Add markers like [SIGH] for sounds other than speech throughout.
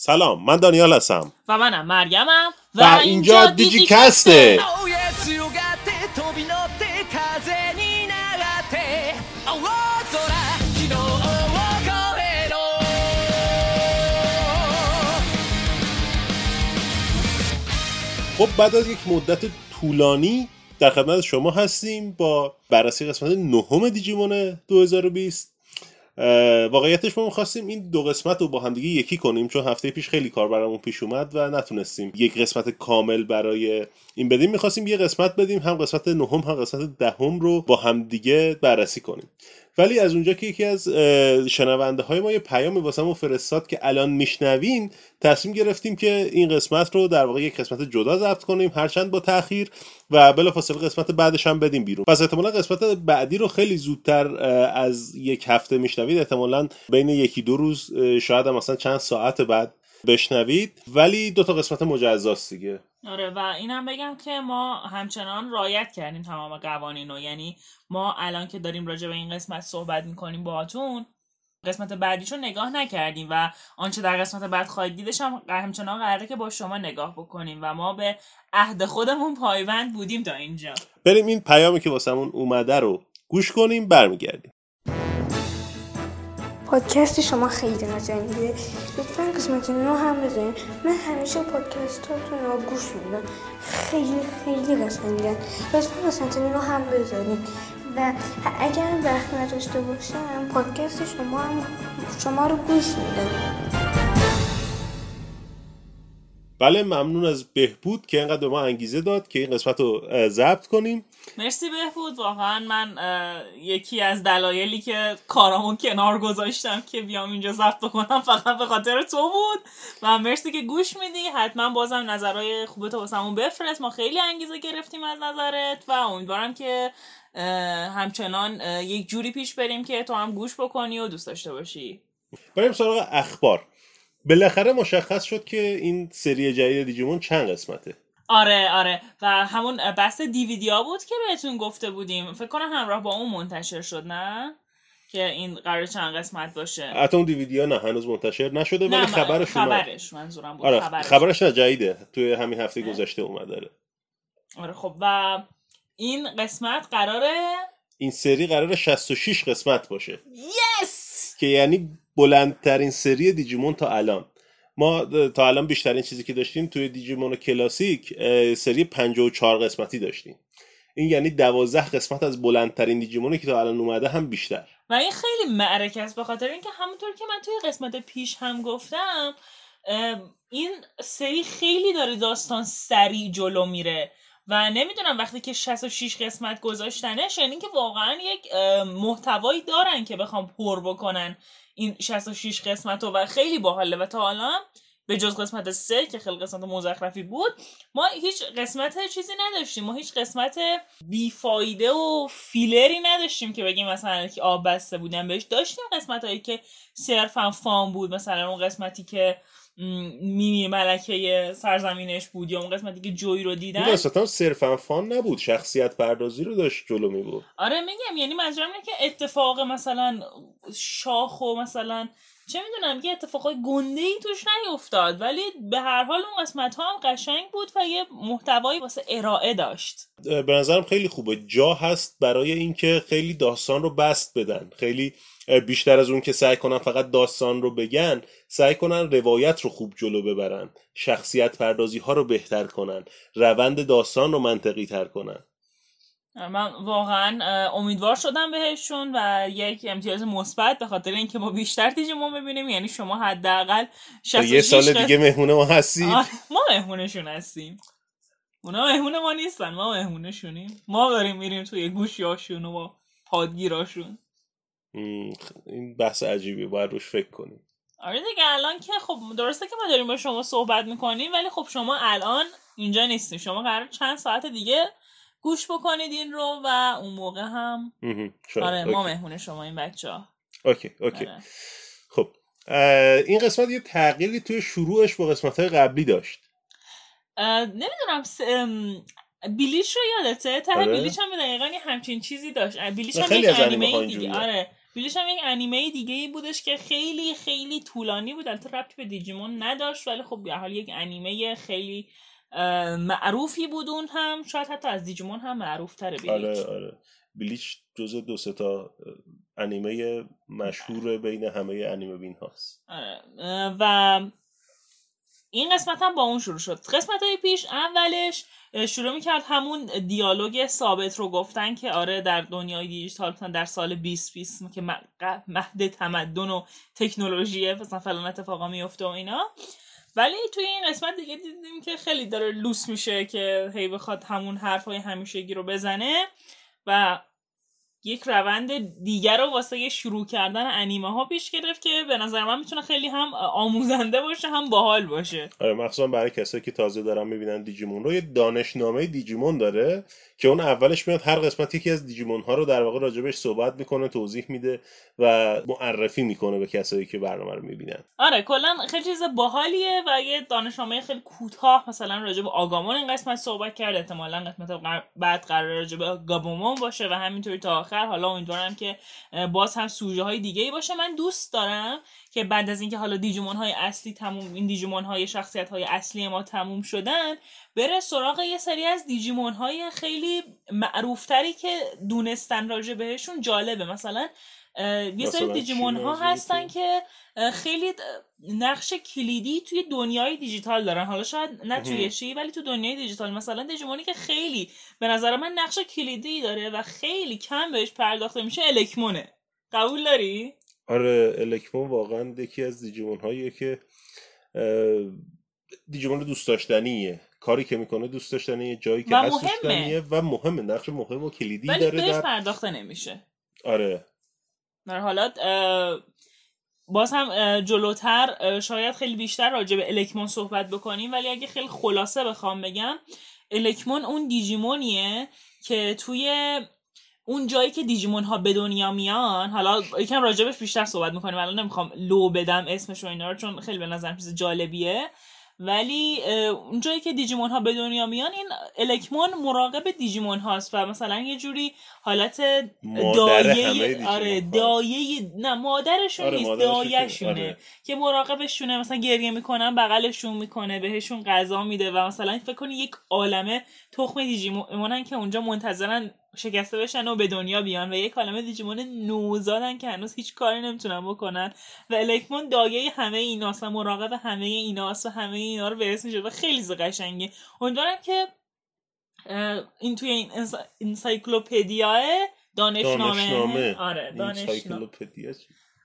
سلام من دانیال هستم. و منم مرگمم و, اینجا دیجی کسته. خب بعد از یک مدت طولانی در خدمت شما هستیم با بررسی قسمت نهم دیجیمون 2020 واقعیتش ما می‌خواستیم این دو قسمت رو با همدیگه یکی کنیم چون هفته پیش خیلی کار برامون پیش اومد و نتونستیم یک قسمت کامل برای این بدیم. می‌خواستیم یه قسمت بدیم هم قسمت نهم هم قسمت دهم رو با همدیگه بررسی کنیم. ولی از اونجا که یکی از شنونده های ما یه پیامی واسمون فرستاد که الان میشنوین تصمیم گرفتیم که این قسمت رو در واقع یک قسمت جدا ضبط کنیم هرچند با تاخیر و بلافاصله قسمت بعدش هم بدیم بیرون. پس احتمالا قسمت بعدی رو خیلی زودتر از یک هفته میشنوید. احتمالا بین یکی دو روز شاید هم مثلا چند ساعت بعد بشنوید. ولی دو تا قسمت مجزاست دیگه. آره و اینم بگم که ما همچنان رایت کردیم تمام قوانین رو. یعنی ما الان که داریم راجع به این قسمت صحبت می‌کنیم باهاتون قسمت بعدیشو نگاه نکردیم و آنچه در قسمت بعد خواهید دیدش هم همچنان قراره که با شما نگاه بکنیم و ما به عهد خودمون پایوند بودیم تا اینجا. بریم این پیامی که واسمون اومده رو گوش کنیم برمیگردیم. پادکست شما خیلی قشنگه لطفا قسمت نو هم بزنین. من همیشه پادکست هاتون رو گوش میدم. خیلی خیلی قشنگن لطفا قسمت نو هم بزنین. و اگر وقت نداشته باشم پادکست شما هم شما رو گوش میدم. بله ممنون از بهبود که اینقدر به ما انگیزه داد که این قسمت رو ضبط کنیم. مرسی بهبود واقعا من یکی از دلایلی که کارامو کنار گذاشتم که بیام اینجا ضبط بکنم فقط به خاطر تو بود. و مرسی که گوش میدی. حتما بازم نظرهای خوبت واسمون بفرست. ما خیلی انگیزه گرفتیم از نظرت و امیدوارم که همچنان یک جوری پیش بریم که تو هم گوش بکنی و دوست داشته باشی. بریم سراغ اخبار. بالاخره مشخص شد که این سری جدید دیجیمون چند قسمته. آره آره. و همون بحث دیویدیا بود که بهتون گفته بودیم. فکر کنم همراه با اون منتشر شد نه؟ که این قرار چند قسمت باشه. حتی اون دیویدیا نه هنوز منتشر نشده ولی خبرش خبرش منظورم بود آره خبرش. خبرش نه جدیده. توی همین هفته گذشته اومده آره. آره خب. و این قسمت قراره این سری قراره 66 قسمت باشه. یس که یعنی بلندترین سری دیجیمون تا الان. ما تا الان بیشترین چیزی که داشتیم توی دیجیمون کلاسیک سری 54 قسمتی داشتیم. این یعنی دوازده قسمت از بلندترین دیجیمونی که تا الان اومده هم بیشتر. و این خیلی معرکه است به خاطر اینکه همونطور که من توی قسمت پیش هم گفتم این سری خیلی داره داستان سریع جلو میره و نمی‌دونم وقتی که 66 قسمت گذاشتنش یعنی که واقعا یک محتوایی دارن که بخوام پر بکنن. این 66 قسمت و خیلی باحاله و تا حالا به جز قسمت سه که خیلی قسمت مزخرفی بود ما هیچ قسمت چیزی نداشتیم. ما هیچ قسمت بیفایده و فیلری نداشتیم که بگیم مثلا که آب بسته بودن بهش. داشتیم قسمت هایی که صرفا فام بود مثلا اون قسمتی که مینی ملکه سرزمینش بود یا اون قسمتی که جوی رو دیدن؟ این هم صرفا فان نبود. شخصیت پردازی رو داشت جلو می بود آره میگم یعنی منظورم اینه که اتفاق مثلا شاخ و مثلا چه می‌دونم یه اتفاقای گنده ای توش نیفتاد ولی به هر حال اون قسمت ها هم قشنگ بود و یه محتوایی واسه ارائه داشت. به نظرم خیلی خوبه. جا هست برای اینکه خیلی داستان رو بست بدن. خیلی بیشتر از اون که سعی کنن فقط داستان رو بگن سعی کنن روایت رو خوب جلو ببرن. شخصیت پردازی ها رو بهتر کنن. روند داستان رو منطقی تر کنن. من واقعا امیدوار شدم بهشون و یک امتیاز مثبت به خاطر اینکه ما بیشتر ما ببینیم یعنی شما حداقل یه سال دیگه مهمون ما هستیم ما مهمونشون هستیم. اونا مهمون ما نیستن ما مهمونشونیم. ما داریم میریم توی گوشیاشون و با پادگیراشون. این بحث عجیبی باید روش فکر کنیم. آره دیگه الان که خب درسته که ما داریم با شما صحبت می‌کنیم ولی خب شما الان اینجا نیستیم. شما قرار چند ساعت دیگه گوش بکنید این رو و اون موقع هم آره ما مهمون شما این بچه ها اوکی اوکی. آره. خب این قسمت یه تغییری توی شروعش با قسمت های قبلی داشت. نمی‌دونم س... بیلیش رو یادته؟ ته آره. بیلیش هم دقیقا همچین چیزی داشت. بیلیش هم یک انیمه دیگه آره. بلیچ هم یک انیمه دیگه ای بودش که خیلی خیلی طولانی بود. البته ربطی به دیجیمون نداشت ولی خب به حال یک انیمه خیلی معروفی بود اون هم شاید حتی از دیجیمون هم معروف تره بلیچ آره آره. بلیچ جز دو سه تا انیمه مشهور بین همه انیمه بین هاست. آره. و این قسمت هم با اون شروع شد. قسمت های پیش اولش شروع می‌کرد همون دیالوگ ثابت رو گفتن که آره در دنیای دیجیتال در سال 2020 که مهد تمدن و تکنولوژی مثلا فلان اتفاقا میفته و اینا. ولی توی این قسمت دیگه دیدیم که خیلی داره لوس میشه که هی بخواد همون حرفای همیشگی رو بزنه و یک روند دیگر رو واسه شروع کردن انیمه ها پیش گرفت که به نظر من می‌تونه خیلی هم آموزنده باشه هم باحال باشه. آره مخصوصا برای کسایی که تازه دارن می‌بینن دیجیمون رو یه دانشنامه دیجیمون داره که اون اولش میاد هر قسمت یکی از دیجیمون ها رو در واقع راجبش صحبت می‌کنه توضیح میده و معرفی می‌کنه به کسایی که برنامه رو می‌بینن. آره کلا خیلی چیز باحالیه و یه دانشنامه خیلی کوتاه مثلا راجب آگامون این قسمت صحبت کرد. احتمالا قسمت بعد قرار راجب گابومون باشه و همینطوری تا آخر. حالا امیدوارم که باز هم سوژه های دیگه ای باشه. من دوست دارم که بعد از اینکه حالا دیجیمون های اصلی تموم این دیجیمون های شخصیت های اصلی ما تموم شدن بره سراغ یه سری از دیجیمون های خیلی معروفتری که دونستن راجع بهشون جالبه. مثلا یه سری دیجیمون ها هستن که خیلی نقش کلیدی توی دنیای دیجیتال دارن. حالا شاید نه توی شی ولی تو دنیای دیجیتال. مثلا دیجیمونی که خیلی به نظر من نقش کلیدی داره و خیلی کم بهش پرداخته میشه الکمونه. قبول داری؟ آره الکمون واقعا یکی از دیجیمون هاییه که دیجیمون دوست داشتنیه. کاری که می‌کنه دوست داشتنیه جایی که هست داشتنیه و مهمه. نقش مهم و کلیدی ولی داره بهش پرداخته نمیشه. آره. در حالات باز هم جلوتر شاید خیلی بیشتر راجع به الکمون صحبت بکنیم ولی اگه خیلی خلاصه بخوام بگم الکمون اون دیجیمونیه که توی اون جایی که دیجیمون ها به دنیا میان حالا یکم راجبش بیشتر صحبت می‌کنیم. الان نمی‌خوام لو بدم اسمش و اینا رو چون خیلی به نظر چیز جالبیه. ولی اونجایی که دیجیمون ها به دنیا میان این الکمون مراقب دیجیمون هاست و مثلا یه جوری حالت دایه آره دایه نه مادرشون آره نیست دایهشونه. آره. که مراقبشونه مثلا گریه می‌کنن بغلشون می‌کنه بهشون غذا میده و مثلا فکر کنی یک عالمه تخم دیجیمونن که اونجا منتظرن شکسته بشن و به دنیا بیان و یک کلمه دیجیمون نوزادن که هنوز هیچ کاری نمی‌تونن بکنن و الکمون دایه همه ایناست و مراقب همه ایناست و همه اینا رو به اسم و خیلی قشنگه امیدوارم که این توی این انسایکلوپدیا دانشنامه, دانشنامه. آره دانشنامه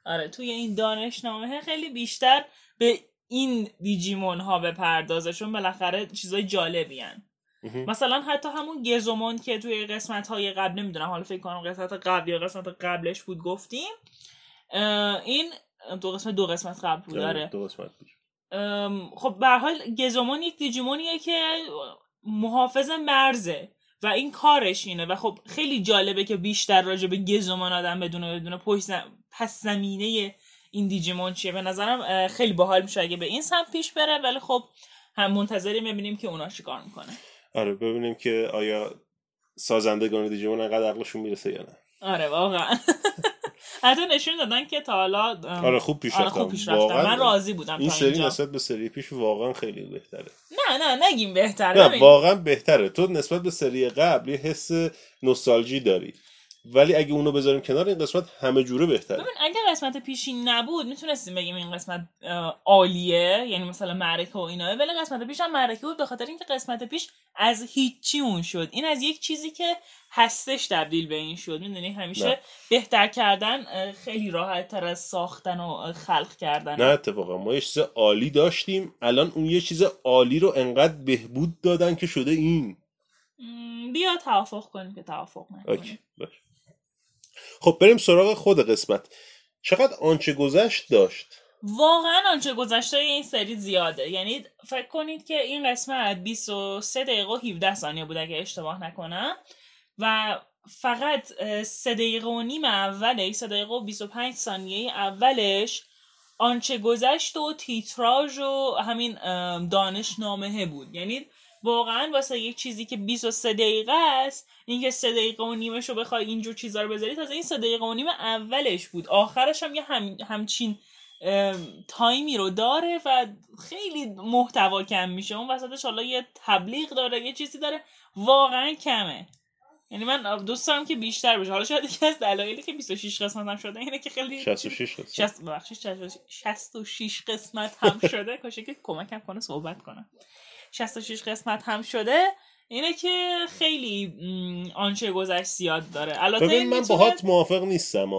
آره توی این دانشنامه خیلی بیشتر به این دیجیمون ها بپردازه چون بالاخره چیزای جالبی هن. مثلا حتی همون گزومون که توی قسمت های قبل نمی‌دونم حالا فکر کنم قسمت قبل یا قسمت قبلش بود گفتیم. این دو قسمت دو قسمت قبل بود آره, آره. دو قسمت بود. خب به حال گزومون یک دیجیمونیه که محافظ مرزه و این کارش اینه. و خب خیلی جالبه که بیشتر راجع به گزومان آدم بدونه بدونه پشت پس زمینه این دیجیمون چیه. به نظرم خیلی باحال میشه اگه به این سمت پیش بره ولی خب هم منتظری می‌بینیم که اونا چیکار می‌کنه آره ببینیم که آیا سازندگان دیجیمون انقدر عقلشون می‌رسه یا نه. آره واقعا. [LAUGHS] حتی نشون دادن که تا حالا آره خوب پیش آره خوب پیش رفتن من راضی بودم این سری نسبت به سری پیش واقعا خیلی بهتره. نه نه نگیم بهتره نه واقعا بهتره. تو نسبت به سری قبل یه حس نوستالژی داری. ولی اگه اونو بذاریم کنار این قسمت همه جوره بهتره. ببین اگه قسمت پیشی نبود می‌تونستیم بگیم این قسمت عالیه یعنی مثلا معرکه و اینا ولی قسمت پیش هم معرکه بود به خاطر اینکه قسمت پیش از هیچی اون شد. این از یک چیزی که هستش تبدیل به این شد. می‌دونی؟ همیشه نه. بهتر کردن خیلی راحت تر از ساختن و خلق کردن. نه اتفاقا. ما یه چیز عالی داشتیم. الان اون یه چیز عالی رو انقدر بهبود دادن که شده این. بیا توافق کنیم که توافق نکنیم. خب بریم سراغ خود قسمت. چقدر آنچه گذشت داشت؟ واقعا آنچه گذشته این سری زیاده. یعنی فکر کنید که این قسمت 23 دقیقه و 17 ثانیه بود اگه اشتباه نکنم. و فقط 3 دقیقه و نیم اولش 3 دقیقه و 25 ثانیه اولش آنچه گذشت و تیتراژ و همین دانشنامه بود. یعنی واقعا واسه یک چیزی که 23 دقیقه است اینکه سه دقیقه و نیمش رو بخوای اینجور چیزا رو بذاری تازه این سه دقیقه و نیم اولش بود. آخرش هم یه هم همچین تایمی رو داره و خیلی محتوا کم میشه. اون وسطش حالا یه تبلیغ داره یه چیزی داره. واقعا کمه. یعنی من دوست دارم که بیشتر بشه حالا شاید یکی از دلایلی که 26 قسمت هم شده اینه که خیلی 66 قسمت. 66 قسمت هم شده. کاشه که کمکم کنه صحبت کنم. 66 قسمت هم شده اینه که خیلی آنچه گذشت زیاد داره. البته من باهات موافق نیستم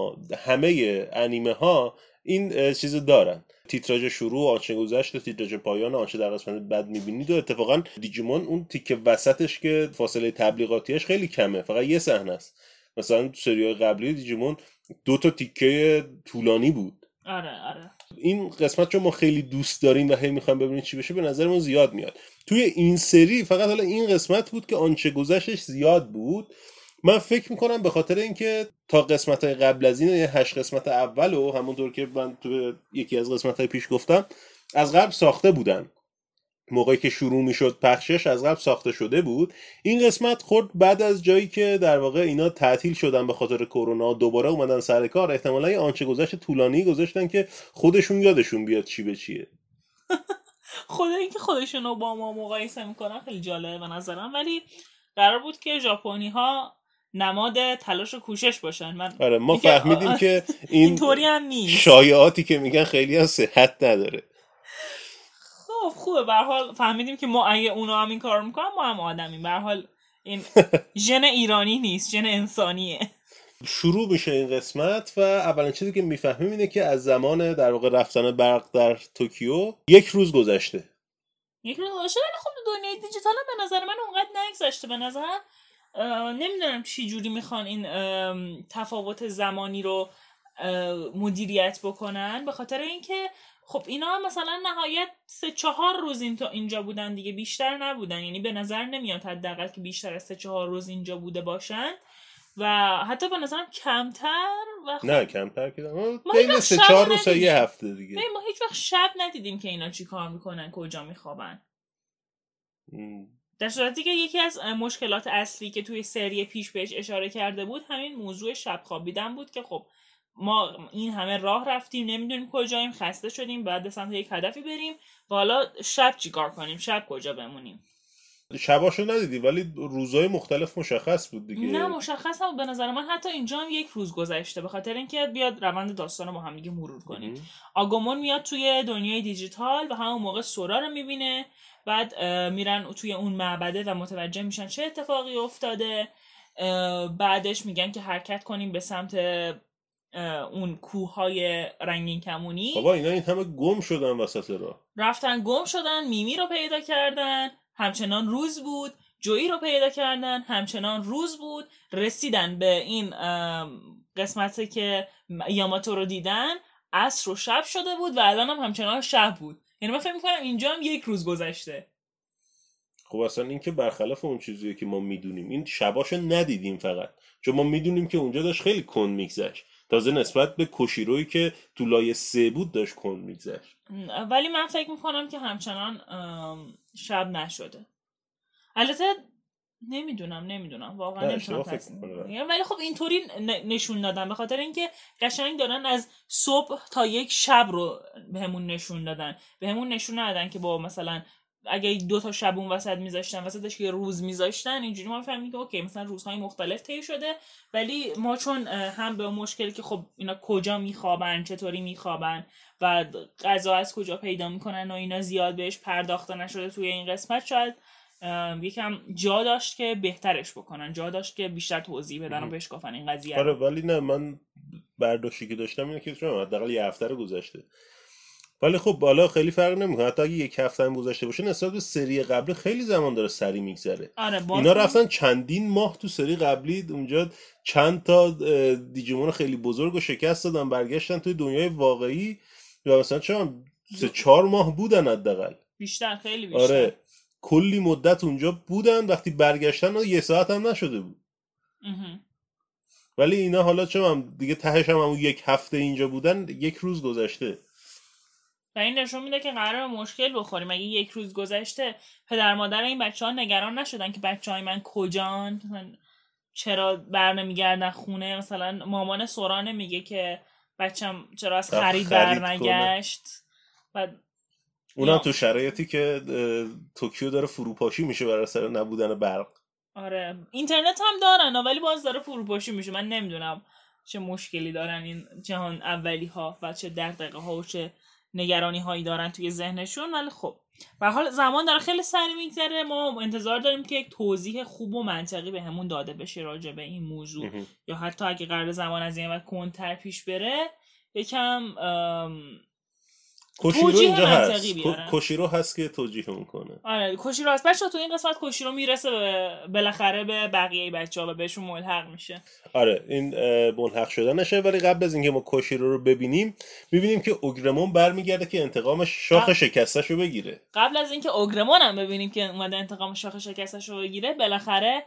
همه انیمه ها این چیزو دارن. تیتراژ شروع آنچه گذشت و تیتراژ پایان آنچه در قسمت بعد می‌بینید و اتفاقا دیجیمون اون تیکه وسطش که فاصله تبلیغاتیش خیلی کمه فقط یه صحنه است. مثلا تو سریال قبلی دیجیمون دو تا تیکه طولانی بود. آره آره. این قسمت چون ما خیلی دوست داریم و هی می‌خوایم ببینیم چی بشه به نظرمون زیاد میاد. توی این سری فقط حالا این قسمت بود که آنچه گذشتش زیاد بود. من فکر می‌کنم به خاطر اینکه تا قسمت های قبل از این یه هشت قسمت اول و همونطور که من تو یکی از قسمت های پیش گفتم از قبل ساخته بودن. موقعی که شروع می‌شد پخشش از قبل ساخته شده بود این قسمت خورد بعد از جایی که در واقع اینا تعطیل شدن به خاطر کرونا دوباره اومدن سر کار احتمالا یه آنچه گذشت طولانی گذاشتن که خودشون یادشون بیاد چی به چیه. [LAUGHS] خدا اینکه خودشون رو با ما مقایسه می‌کنن خیلی جالبه به نظرم. ولی قرار بود که ژاپنی ها نماد تلاش و کوشش باشن. من آره ما فهمیدیم که [LAUGHS] این اینطوری هم نیست. شایعاتی که میگن خیلی صحت نداره. خب خوبه. به حال فهمیدیم که ما اگه اونا هم این کار می‌کنن ما هم آدمیم. به حال این [LAUGHS] ژن ایرانی نیست ژن انسانیه. شروع میشه این قسمت و اولین چیزی که می‌فهمیم اینه که از زمان در واقع رفتن برق در توکیو یک روز گذشته. یک روز گذشته؟ ولی خب دنیای دیجیتال به نظر من اونقدر نگذشته. به نظر نمی‌دونم چی جوری می‌خوان این تفاوت زمانی رو مدیریت بکنن. به خاطر اینکه خب اینا مثلا نهایت سه چهار روز این اینجا بودن دیگه بیشتر نبودن. یعنی به نظر نمیاد حداقل که بیشتر از سه چهار روز اینجا بوده باشن. و حتی به نظرم کمتر و خب نه کمتر که بین سه چهار روز یه هفته دیگه. ما هیچ وقت شب ندیدیم که اینا چی کار می‌کنن کجا میخوابن. در صورتی که یکی از مشکلات اصلی که توی سری پیش بهش اشاره کرده بود همین موضوع شب خوابیدن بود که خب ما این همه راه رفتیم نمی‌دونیم کجاییم خسته شدیم بعد به سمت یک هدفی بریم. و حالا شب چیکار کنیم؟ شب کجا بمونیم؟ شباشو ندیدی ولی روزهای مختلف مشخص بود دیگه. نه مشخص هم به نظر من حتی اینجا هم یک روز گذشته. به خاطر اینکه بیاد روند داستان رو با هم دیگه مرور کنیم. آگومون میاد توی دنیای دیجیتال و همون موقع سورا رو می‌بینه. بعد میرن توی اون معبده و متوجه میشن چه اتفاقی افتاده. بعدش میگن که حرکت کنیم به سمت اون کوههای رنگین کمونی. بابا اینا این همه گم شدن وسط را رفتن گم شدن میمی رو پیدا کردن همچنان روز بود. جویی رو پیدا کردن همچنان روز بود. رسیدن به این قسمتی که یاماتو رو دیدن عصر و شب شده بود و الان هم همچنان شب بود. یعنی من فکر می‌کنم اینجا هم یک روز گذشته. خب اصلا این که برخلاف اون چیزیه که ما می‌دونیم. این شباشو ندیدیم فقط. چون ما می‌دونیم که اونجا داشت خیلی کن میگذشت. تازه نسبت به کوشیروی که تو لایه سه بود داشت کن میگذشت. ولی من فکر می‌کنم که همچنان شب نشده. البته نمی‌دونم نمی‌دونم. واقعا نمی‌تونم ولی خب اینطوری نشون دادن. به خاطر اینکه قشنگ دارن از صبح تا یک شب رو بهمون نشون دادن. بهمون نشون ندادن که با مثلا اگه دو تا شب اون وسط میذاشتن وسطش که روز میذاشتن اینجوری ما فهمیدیم که اوکی مثلا روزهای مختلف طی شده ولی ما چون هم به مشکلی که خب اینا کجا میخوابن چطوری میخوابن و غذا از کجا پیدا می‌کنن و اینا زیاد بهش پرداخته نشده توی این قسمت شاید یکم جا داشت که بهترش بکنن جا داشت که بیشتر توضیح بدن و گفتن این قضیه آره ولی نه من برداشتی که داشتم اینه که حداقل یه هفته رو گذشته. ولی خب بالا خیلی فرق نمی‌کنه. حتی اگه یک هفته هم گذشته باشه نسبت به سری قبلی خیلی زمان داره سری میگذره. آره اینا رفتن چندین ماه تو سری قبلی اونجا چند تا دیجیمون خیلی بزرگ و شکست دادن برگشتن توی دنیای واقعی و مثلا چون سه چهار ماه بودن حداقل. بیشتر خیلی بیشتر. آره. کلی مدت اونجا بودن وقتی برگشتن یه ساعت هم نشده بود. ولی اینا حالا چون هم دیگه تهش هم, هم یک هفته اینجا بودن یک روز گذشته. و این نشون میده که قرار مشکل بخوریم. اگه یک روز گذشته پدر مادر این بچه ها نگران نشدن که بچه های من کجان؟ چرا بر نمیگردن خونه؟ مثلا مامان سورانه میگه که بچم چرا از خرید بر نگشت؟ و اونم تو شرایطی که توکیو داره فروپاشی میشه برای سر نبودن برق. آره. اینترنت هم دارن ولی باز داره فروپاشی میشه. من نمی‌دونم چه مشکلی دارن این جهان اولی ها و چه دقیقه ها و چه نگرانی هایی دارن توی ذهنشون ولی خب. و حال زمان داره خیلی سری میگذره. ما انتظار داریم که یک توضیح خوب و منطقی به همون داده بشه راجع به این موضوع. یا حتی اگه قرار زمان از این وقت کنتر پیش بره یکم کوشیرو اینجا هست. کوشیرو هست که توجیه می‌کنه آره کوشیرو هست. بچه تو این قسمت کوشیرو می‌رسه به بالاخره به بقیه بچه ها و بهشون ملحق میشه. آره این ملحق شدنشه ولی قبل از اینکه ما کوشیرو رو ببینیم می‌بینیم که اوگرمون برمیگرده که انتقامش شاخ شکستش رو بگیره. قبل از اینکه اوگرمون هم ببینیم که اومده انتقام شاخ شکستش رو بگیره بالاخره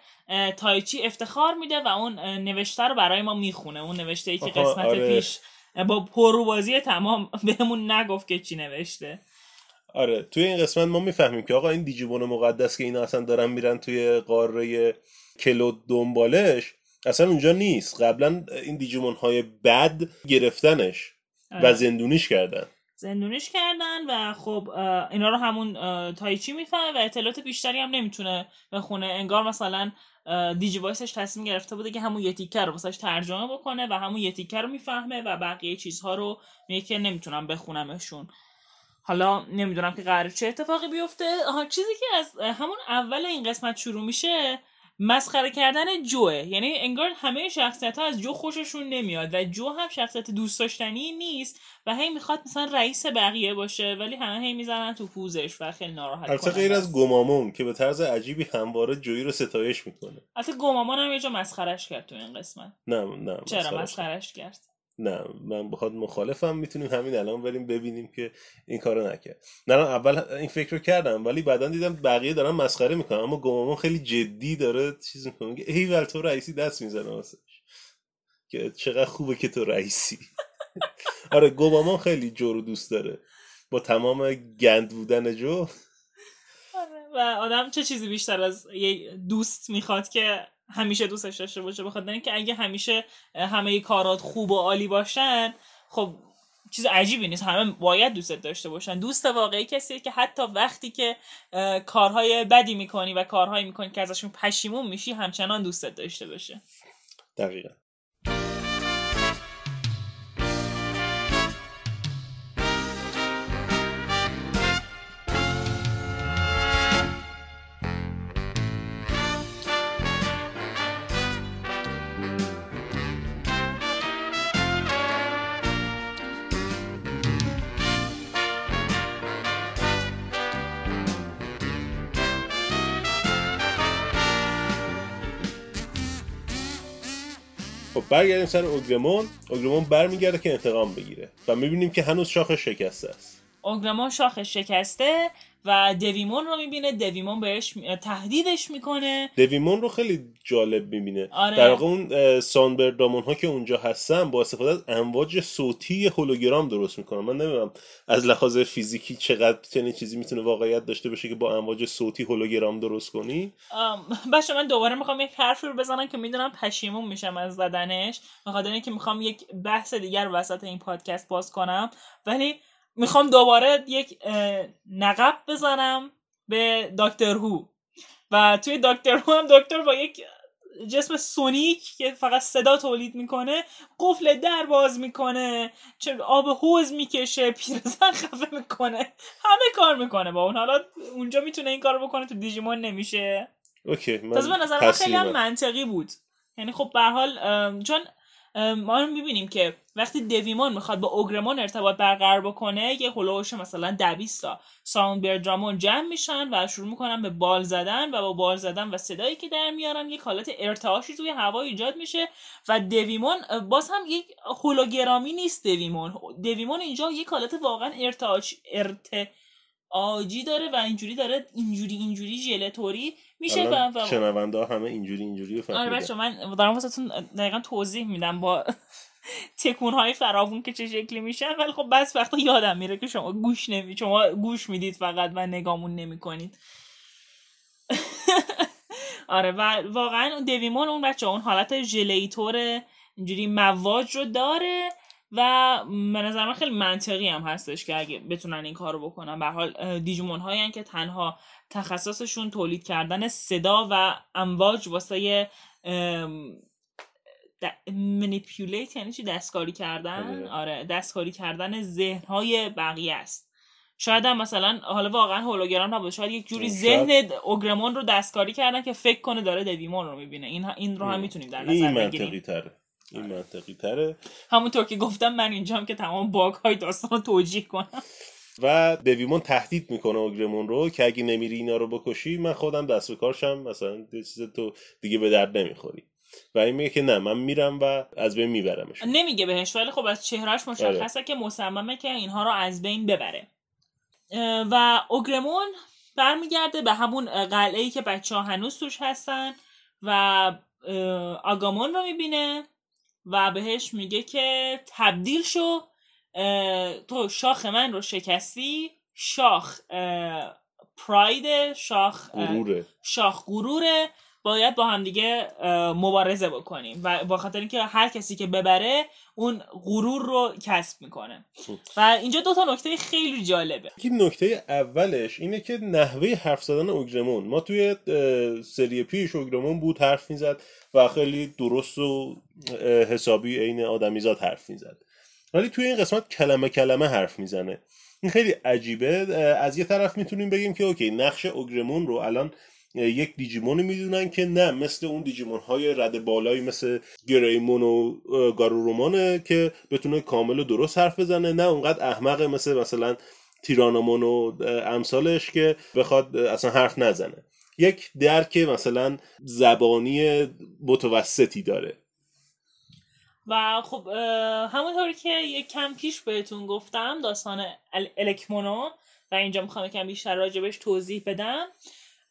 تایچی افتخار میده و اون نوشته رو برای ما می‌خونه. اون نوشته ای که قسمت آره. پیش با پروبازی تمام [LAUGHS] بهمون نگفت که چی نوشته. آره توی این قسمت ما می‌فهمیم که آقا این دیجیمون مقدس که اینا اصلا دارن میرن توی قاره کلود دنبالش اصلا اونجا نیست. قبلا این دیجیمون های بد گرفتنش و آره. زندونیش کردن. زندونیش کردن و خب اینا رو همون تایچی می‌فهمه و اطلاعات بیشتری هم نمی‌تونه بخونه انگار مثلا دیجی وایسش تصمیم گرفته بوده که همون یتیکر رو واسش ترجمه بکنه و همون یتیکر رو می‌فهمه و بقیه چیزها رو میگه که نمی‌تونم بخونمشون. حالا نمی‌دونم که قرار چه اتفاقی بیفته. چیزی که از همون اول این قسمت شروع میشه مسخره کردن جوه. یعنی انگار همه شخصیت ها از جو خوششون نمیاد و جو هم شخصیت دوست داشتنی نیست و هی می‌خواد مثلا رئیس بقیه باشه ولی همه هی می‌زنن تو پوزش و خیلی ناراحت البته غیر از گمامون که به طرز عجیبی همواره جویی رو ستایش می‌کنه. البته گمامون هم یه جا مسخرش کرد تو این قسمت. نه نه چرا مسخرش کرد؟ نه من بخواد مخالفم می‌تونیم همین الان بریم ببینیم که این کارو نکرد. نه اول این فکر رو کردم ولی بعدا دیدم بقیه دارن مسخره می‌کنن اما گمامون خیلی جدی داره چیز می‌کنه. ای ول تو رئیسی دست می‌زنه واسه که چقدر خوبه که تو رئیسی. [LAUGHS] آره گمامان خیلی جو رو دوست داره. با تمام گند بودن جو. آره و آدم چه چیزی بیشتر از یه دوست می‌خواد که همیشه دوستش داشته باشه بخاطر اینکه اگه همیشه همه کارات خوب و عالی باشن خب چیز عجیبی نیست. همه باید دوستت داشته باشن. دوست واقعی کسیه که حتی وقتی که کارهای بدی می‌کنی و کارهایی می‌کنی که ازشون پشیمون میشی همچنان دوستت داشته باشه. دقیقا. برگردیم سر اوگرمون. اوگرمون برمیگرده که انتقام بگیره. و می‌بینیم که هنوز شاخ شکسته است. اوگرمون شاخ شکسته. و دویمون رو می‌بینه دویمون بهش تهدیدش می‌کنه. دویمون رو خیلی جالب می‌بینه. آره. در واقع اون سانبردامون ها که اونجا هستن با استفاده از امواج صوتی هولوگرام درست می‌کنن. من نمی‌دونم از لحاظ فیزیکی چقدر چنین چیزی می‌تونه واقعیت داشته باشه که با امواج صوتی هولوگرام درست کنی. باشه من دوباره می‌خوام یک حرفی رو بزنم که می‌دونم پشیمون میشم از زدنش بخاطر اینکه می‌خوام یک بحث دیگر وسط این پادکست باز کنم. ولی می‌خوام دوباره یک نقب بزنم به دکتر هو. و توی دکتر هو هم دکتر با یک جسم سونیک که فقط صدا تولید می‌کنه قفل در باز می‌کنه چه آب حوز می‌کشه پیرزن خفه می‌کنه همه کار می‌کنه با اون. حالا اونجا می‌تونه این کار بکنه تو دیجیمون نمیشه. okay من به نظر من خیلی هم منطقی بود. یعنی خب به حال چون ما می‌بینیم که وقتی دویمون می‌خواد با اوگرمون ارتباط برقرار بکنه یه هلوش مثلا دویستا. ساوند بیردرامون جمع میشن و شروع می‌کنن به بال زدن و با بال زدن و صدایی که در میارن یک حالت ارتعاشی توی هوا ایجاد میشه و دویمون باز هم یک هولوگرامی نیست دویمون دویمون اینجا یک حالت واقعا ارتعاش ارت آجی داره و اینجوری داره اینجوری اینجوری ژلتوری میشه و شنونده همه اینجوری اینجوری آره بچه من دارم واسهتون دقیقا توضیح میدم با [LAUGHS] تکون های فراوون که چه شکلی میشن ولی خب بس وقتا یادم میره که شما گوش نمی شما گوش می‌دید فقط و نگامون نمی‌کنید [LAUGHS] آره و واقعا دویمون اون بچه اون حالت ژلیتور اینجوری مواج رو داره. و به نظر من خیلی منطقی هم هستش که اگه بتونن این کار رو بکنن. به حال دیجیمون هایی که تنها تخصصشون تولید کردن صدا و امواج واسه منیپیولیت یعنی چی؟ دستکاری کردن؟ آره. دستکاری کردن ذهن های بقیه است. شاید هم مثلا حالا واقعا هولوگرام نبود شاید یک جوری ذهن اوگرمون رو دستکاری کردن که فکر کنه داره دویمون رو می‌بینه. این این رو هم می‌تونیم در نظر بگیریم. تره این منطقی تره همونطور که گفتم من اینجام که تمام باگ های داستان رو توجیه کنم. و دویمون تهدید می‌کنه اوگرمون رو که اگه نمیری اینا رو بکشی من خودم دست به کارشم مثلا چیز تو دیگه به درد نمی‌خوری. و این میگه که نه من میرم و از بین میبرمش. نمیگه بهش ولی خب از چهرهش مشخصه که مصممه که اینها رو از بین ببره. و اوگرمون برمیگرده به همون قلعه ای که بچه ها هنوز توش هستن و آگامون رو می‌بینه. و بهش میگه که تبدیل شو تو شاخ من رو شکستی شاخ پراید شاخ غروره. شاخ غروره باید با هم دیگه مبارزه بکنیم و با خاطر اینکه هر کسی که ببره اون غرور رو کسب می‌کنه. و اینجا دو تا نکته خیلی جالبه. که نکته اولش اینه که نحوه حرف زدن اوگرمون. ما توی سری پیش اوگرمون بود حرف می‌زد و خیلی درست و حسابی عین آدمیزاد حرف می‌زد. ولی توی این قسمت کلمه کلمه حرف می‌زنه. این خیلی عجیبه. از یه طرف می‌تونیم بگیم که اوکی نقش اوگرمون رو الان یک دیجیمون می‌دونن که نه مثل اون دیجیمون های رد بالایی مثل گریمون و گارورومانه که بتونه کامل و درست حرف بزنه. نه اونقدر احمقه مثل مثلا تیرانامون و امثالش که بخواد اصلا حرف نزنه. یک درک مثلا زبانی متوسطی داره. و خب همونطوری که یک کم پیش بهتون گفتم داستان الکمونو و اینجا می‌خوام کم بیشتر راجبش توضیح بدم.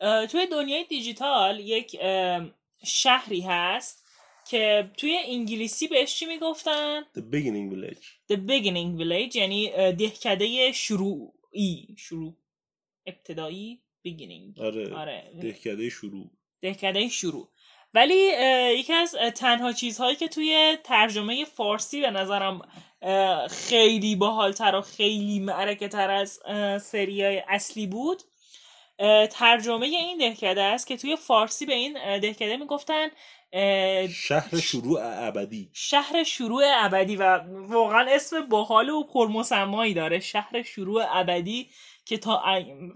توی دنیای دیجیتال یک شهری هست که توی انگلیسی بهش چی می‌گفتن؟ The beginning village The beginning village یعنی دهکده شروعی شروع ابتدایی beginning آره, آره. دهکده شروع دهکده شروع ولی یکی از تنها چیزهایی که توی ترجمه فارسی به نظرم خیلی باحالتر و خیلی معرکه تر از سریای اصلی بود ترجمه این دهکده است که توی فارسی به این دهکده می‌گفتن شهر شروع ابدی. شهر شروع ابدی و واقعا اسم باحال و پرمسمایی داره. شهر شروع ابدی که تا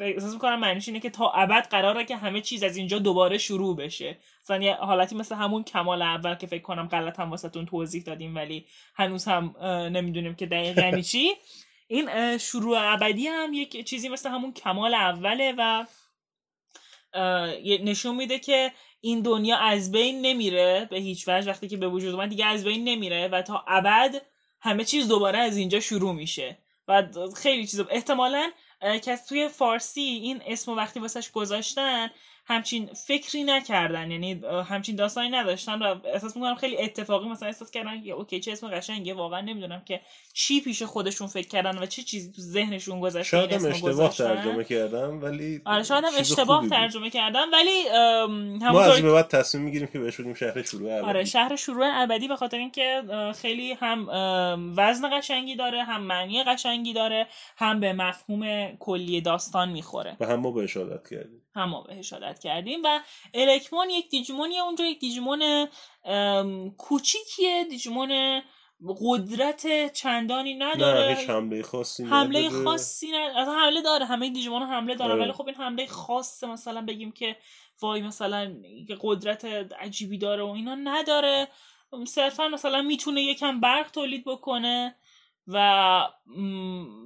احساس می‌کنم معنیش اینه که تا ابد قراره که همه چیز از اینجا دوباره شروع بشه. مثلا یه حالتی مثل همون کمال اول که فکر کنم غلط هم واسهتون توضیح دادیم ولی هنوز هم نمی‌دونیم که دقیقا یعنی چی. [LAUGHS] این شروع ابدی هم یک چیزی مثل همون کمال اوله و نشون میده که این دنیا از بین نمیره به هیچ وجه وقتی که به وجود اومد دیگه از بین نمیره و تا ابد همه چیز دوباره از اینجا شروع میشه و خیلی چیز احتمالا که توی فارسی این اسم وقتی واسش گذاشتن همچین فکری نکردن یعنی همچین داستانی نداشتن و احساس می‌کنم خیلی اتفاقی مثلا احساس کردن که اوکی چه اسم قشنگه واقعا نمی‌دونم که چی پیش خودشون فکر کردن و چه چیزی تو ذهنشون گذشته شاید هم اشتباه ترجمه کردن ولی آره شاید هم اشتباه ترجمه کردن ولی ما از بعد تصمیم می‌گیریم که بهش بگیم شهر شروع ابدی. آره شهر شروع ابدی به خاطر اینکه خیلی هم وزن قشنگی داره هم معنی قشنگی داره هم به مفهوم کلی داستان می‌خوره. و هم ما به اشارت کردیم. هم ما به اشارت کردیم. و الکمون یک دیجیمونیه. اونجا یک دیجیمون کوچیکیه. دیجیمون قدرت چندانی نداره. نه حمله خاصی حمله خاصی نداره حمله داره. همه دیجیمون حمله داره. ولی خب این حمله خاصه مثلا بگیم که وای مثلا قدرت عجیبی داره و اینا نداره. صرفا مثلا می‌تونه یکم برق تولید بکنه و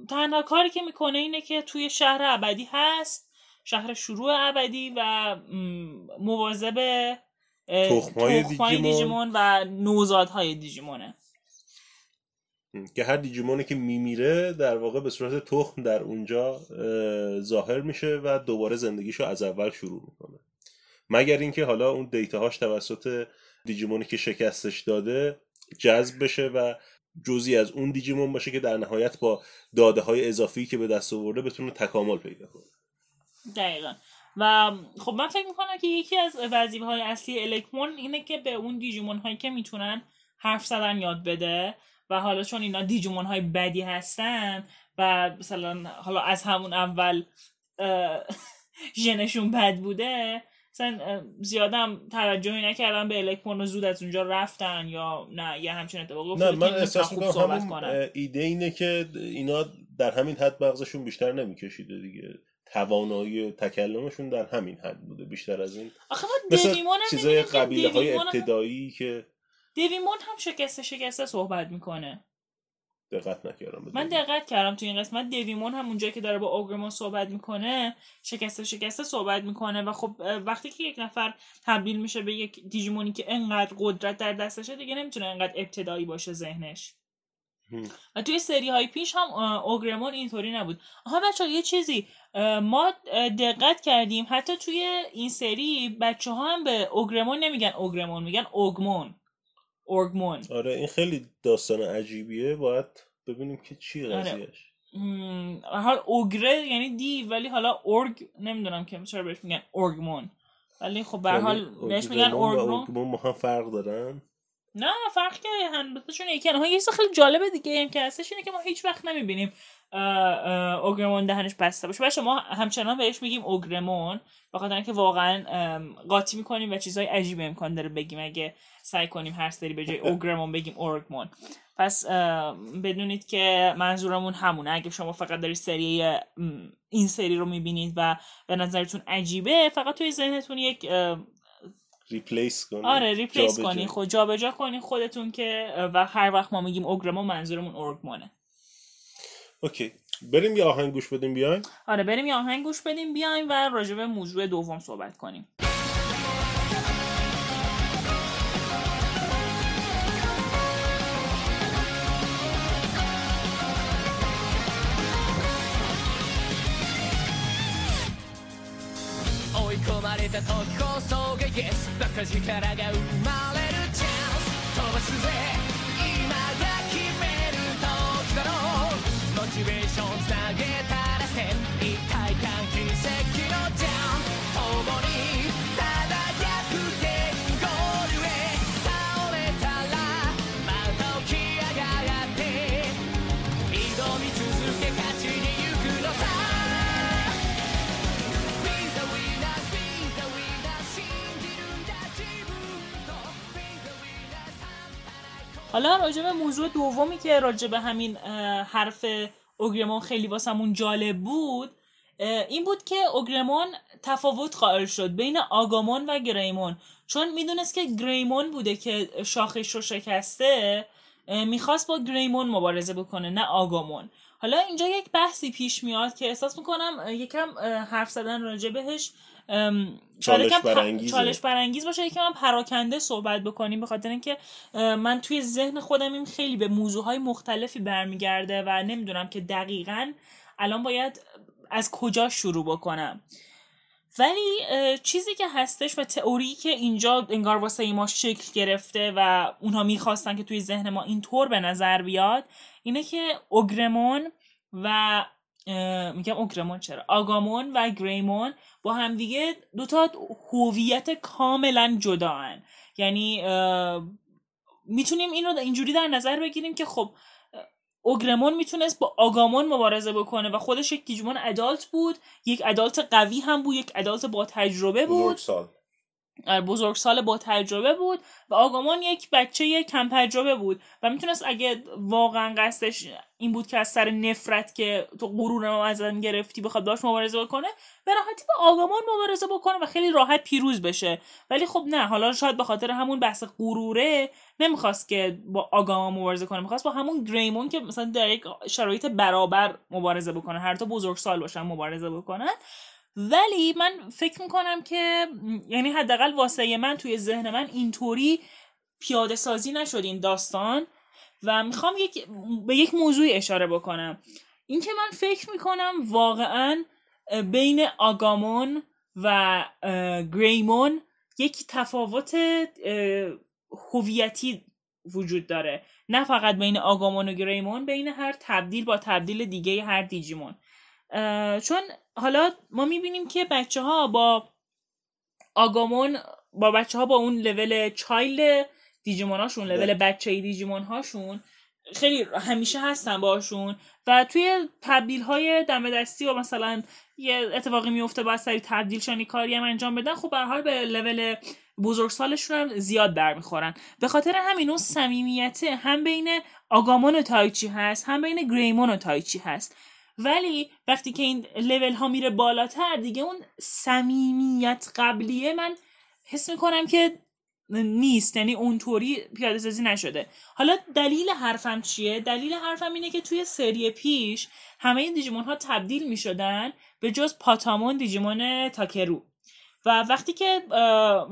تنها کاری که می‌کنه اینه که توی شهر ابدی هست. شهر شروع ابدی و مواظب تخمای دیجیمون. دیجیمون و نوزادهای دیجیمونه. که هر دیجیمونی که میمیره در واقع به صورت تخم در اونجا ظاهر میشه و دوباره زندگیشو از اول شروع می‌کنه. مگر اینکه حالا اون دیتاهاش توسط دیجیمونی که شکستش داده جذب بشه و جزی از اون دیجیمون باشه که در نهایت با داده های اضافی که به دست آورده بتونه تکامل پیدا کنه. دقیقا. و خب من فکر می‌کنم که یکی از وظیفه های اصلی الکمون اینه که به اون دیجیمون هایی که می‌تونن حرف زدن یاد بده و حالا چون اینا دیجیمون های بدی هستن و مثلا حالا از همون اول ژنشون بد بوده مثلا زیادم توجهی نکردن به الکترون و زود از اونجا رفتن یا نه یه همچین اتفاقی نه من احساس می‌کنم ایده اینه که اینا در همین حد مغزشون بیشتر نمیکشیده دیگه. توانایی تکلمشون در همین حد بوده بیشتر از این. آخه مثل چیزای قبیله های ابتدایی که دیویمون هم شکسته شکسته صحبت می‌کنه. دقت نکردم من دقت کردم تو این قسمت. دیویمون هم اونجا که داره با اوگرمون صحبت می‌کنه شکسته شکسته صحبت می‌کنه و خب وقتی که یک نفر تبدیل میشه به یک دیجیمونی که انقدر قدرت در دستشه دیگه نمی‌تونه انقدر ابتدایی باشه ذهنش. و توی سری های پیش هم اوگرمون اینطوری نبود. آها بچه یه چیزی ما دقت کردیم حتی توی این سری بچه ها هم به اوگرمون نمیگن اوگرمون میگن اوگمون. اورگمون آره این خیلی داستان عجیبیه. باید ببینیم که چی. قضیهش آره. حال اوگره یعنی دی ولی حالا اورگ نمی‌دونم که چرا بهش میگن اورگمون ولی خب به حال یعنی بهش میگن اورگمون ما هم فرق دارن؟ نه فرق که هندسهشون یکی ها یه خیلی جالبه دیگه هم که هستش اینه که ما هیچ وقت نمی‌بینیم اوگرمون دهنش بسته باشه. باشه ما همچنان بهش میگیم اوگرمون بخاطر اینکه واقعا قاطی می‌کنیم و چیزهای عجیبی امکان داره بگیم. اگه سعی کنیم هر سری به جای اوگرمون بگیم اورگمون پس بدونید که منظورمون همونه. اگه شما فقط دارید سری این سری رو می‌بینید و به نظرتون عجیبه فقط توی ذهنتون یک replace کنید آره replace کنید خود جابجا کنید خودتون که و هر وقت ما میگیم اوگرمون منظورمون اورگمونه okay. بریم یه آهنگ گوش بدیم بیایم؟ آره بریم یه آهنگ گوش بدیم بیایم و راجع به موضوع دوم صحبت کنیم. れた時こそが Yes バカ力が生まれるチャンス飛ばすぜ حالا راجع به موضوع دومی که راجع به همین حرف اوگرمون خیلی واسمون جالب بود این بود که اوگرمون تفاوت قائل شد بین آگامون و گریمون. چون می‌دونست که گریمون بوده که شاخش رو شکسته می‌خواست با گریمون مبارزه بکنه نه آگامون. حالا اینجا یک بحثی پیش میاد که احساس می‌کنم یکم حرف زدن راجع بهش چالش برانگیز چالش برانگیز باشه. یکم پراکنده صحبت بکنیم به خاطر اینکه من توی ذهن خودم این خیلی به موضوع های مختلفی برمیگرده و نمی‌دونم که دقیقا الان باید از کجا شروع بکنم. ولی چیزی که هستش و تئوری که اینجا انگار واسه ما شکل گرفته و اونها می‌خواستن که توی ذهن ما اینطور به نظر بیاد اینه که اوگرمون و میگم اوگرمون چرا؟ آگامون و گریمون با همدیگه دوتا هویت کاملا جدا هن. یعنی می‌تونیم این رو اینجوری در نظر بگیریم که خب اوگرمون می‌تونست با آگامون مبارزه بکنه و خودش یک دیجمون ادالت بود یک ادالت قوی هم بود یک ادالت با تجربه بود. سال با تجربه بود و آگامان یک بچه کم تجربه بود و می‌تونست اگه واقعا قصدش این بود که از سر نفرت که تو غرور ما ازم گرفتی بخواد باش مبارزه بکنه به راحتی با آگامان مبارزه بکنه و خیلی راحت پیروز بشه. ولی خب نه حالا شاید به خاطر همون بحث غروره نمی‌خواست که با آگامان مبارزه کنه می‌خواست با همون گریمون که مثلا در یک شرایط برابر مبارزه بکنه. هر تا بزرگ سال باشن مبارزه بکنن. ولی من فکر می‌کنم که یعنی حداقل واسه من توی ذهن من اینطوری پیاده سازی نشد این داستان و می‌خوام یک به یک موضوع اشاره بکنم. اینکه من فکر می‌کنم واقعا بین آگامون و گریمون یک تفاوت هویتی وجود داره. نه فقط بین آگامون و گریمون بین هر تبدیل با تبدیل دیگه هر دیجیمون. چون حالا ما می‌بینیم که بچه ها با آگامون با بچه ها با اون لول چایل دیجیمون هاشون لول بچه دیجیمون هاشون خیلی همیشه هستن باشون و توی تبدیل های دم دستی و مثلا یه اتفاقی میفته باید سری تبدیل شانی کاری هم انجام بدن خب به حال به لول بزرگسالشون هم زیاد برمیخورن. به خاطر همین اون صمیمیته هم بین آگامون و تایچی هست هم بین گریمون و تایچی هست. ولی وقتی که این لول ها میره بالاتر دیگه اون صمیمیت قبلیه من حس می‌کنم که نیست یعنی اونطوری پیاده سازی نشده. حالا دلیل حرفم چیه؟ دلیل حرفم اینه که توی سری پیش همه این دیجیمون ها تبدیل می شدن به جز پاتامون دیجیمون تاکرو. و وقتی که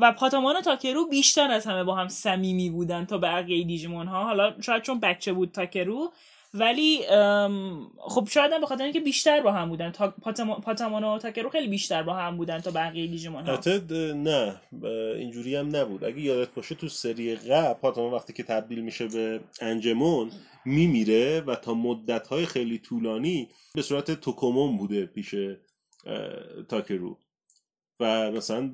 و پاتامون و تاکرو بیشتر از همه با هم صمیمی بودن تا بقیه دیجیمون ها حالا شاید چون بچه بود تاکرو ولی خب شاید هم بخاطر اینکه بیشتر با هم بودن. تا پاتامون و تاکرو خیلی بیشتر با هم بودن تا بقیه دیجیمون ها نه. اینجوری هم نبود. اگه یادت باشه تو سری قبل پاتامون وقتی که تبدیل میشه به انجمون میمیره و تا مدت خیلی طولانی به صورت توکومون بوده پیش تاکرو. و مثلا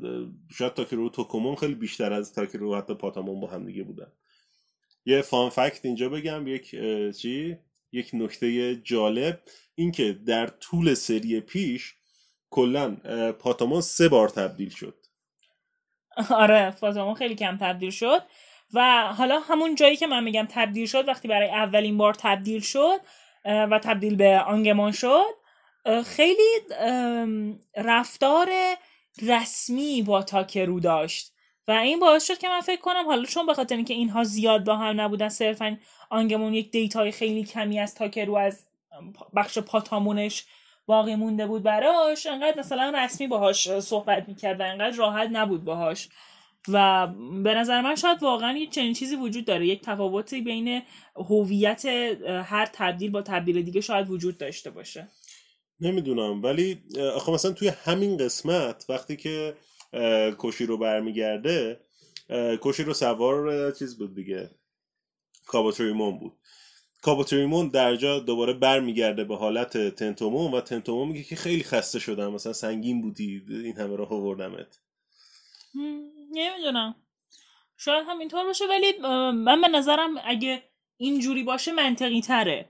شاید تاکرو و توکومون خیلی بیشتر از تاکرو حتی پاتامون با هم دیگه بودن. یه فان فکت اینجا بگم. یک چی؟ یک نکته جالب اینکه در طول سری پیش کلا پاتامون سه بار تبدیل شد. آره پاتامون خیلی کم تبدیل شد و حالا همون جایی که من میگم تبدیل شد وقتی برای اولین بار تبدیل شد و تبدیل به آنگمان شد خیلی رفتار رسمی با تاکرو داشت. و این باعث شد که من فکر کنم حالا چون به خاطر اینکه اینها زیاد با هم نبودن صرفا آنگمون یک دیتای خیلی کمی از تاکرو از بخش پاتامونش باقی مونده بود براش انقدر مثلا رسمی باهاش صحبت می‌کرد و انقدر راحت نبود باهاش. و به نظر من شاید واقعا یه چنین چیزی وجود داره. یک تفاوتی بین هویت هر تبدیل با تبدیل دیگه شاید وجود داشته باشه. نمی‌دونم ولی آخه مثلا توی همین قسمت وقتی که کشی رو برمیگرده کشی رو سوار چیز بود دیگه کابوتریمون بود. کابوتریمون در جا دوباره برمیگرده به حالت تنتومون و تنتومون میگه که خیلی خسته شدم. مثلا سنگین بودی این همه راه آوردمت. نمی‌دونم. شاید همینطور باشه ولی من به نظرم اگه اینجوری باشه منطقی تره.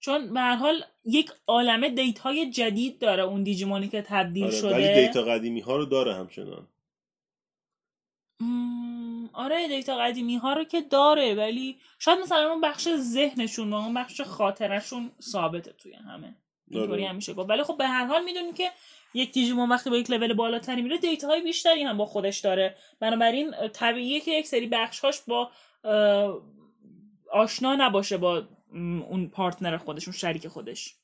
چون به حال یک عالمه دیت های جدید داره اون دیجیمونی که تبدیل آره شده. ولی دیتا قدیمی ها رو داره همچنان. آره دیتا قدیمی ها رو که داره ولی شاید مثلا اون بخش ذهنشون و اون بخش خاطرشون ثابته توی همه. اینطوری آره. همیشه گفت. ولی خب به هر حال می‌دونی که یک دیجیمون وقتی با یک لول بالاتری میره دیتا های بیشتری هم با خودش داره. بنابراین طبیعیه که یک سری بخش هاش با آشنا نباشه با اون پارتنر خودش اون شریک خودش.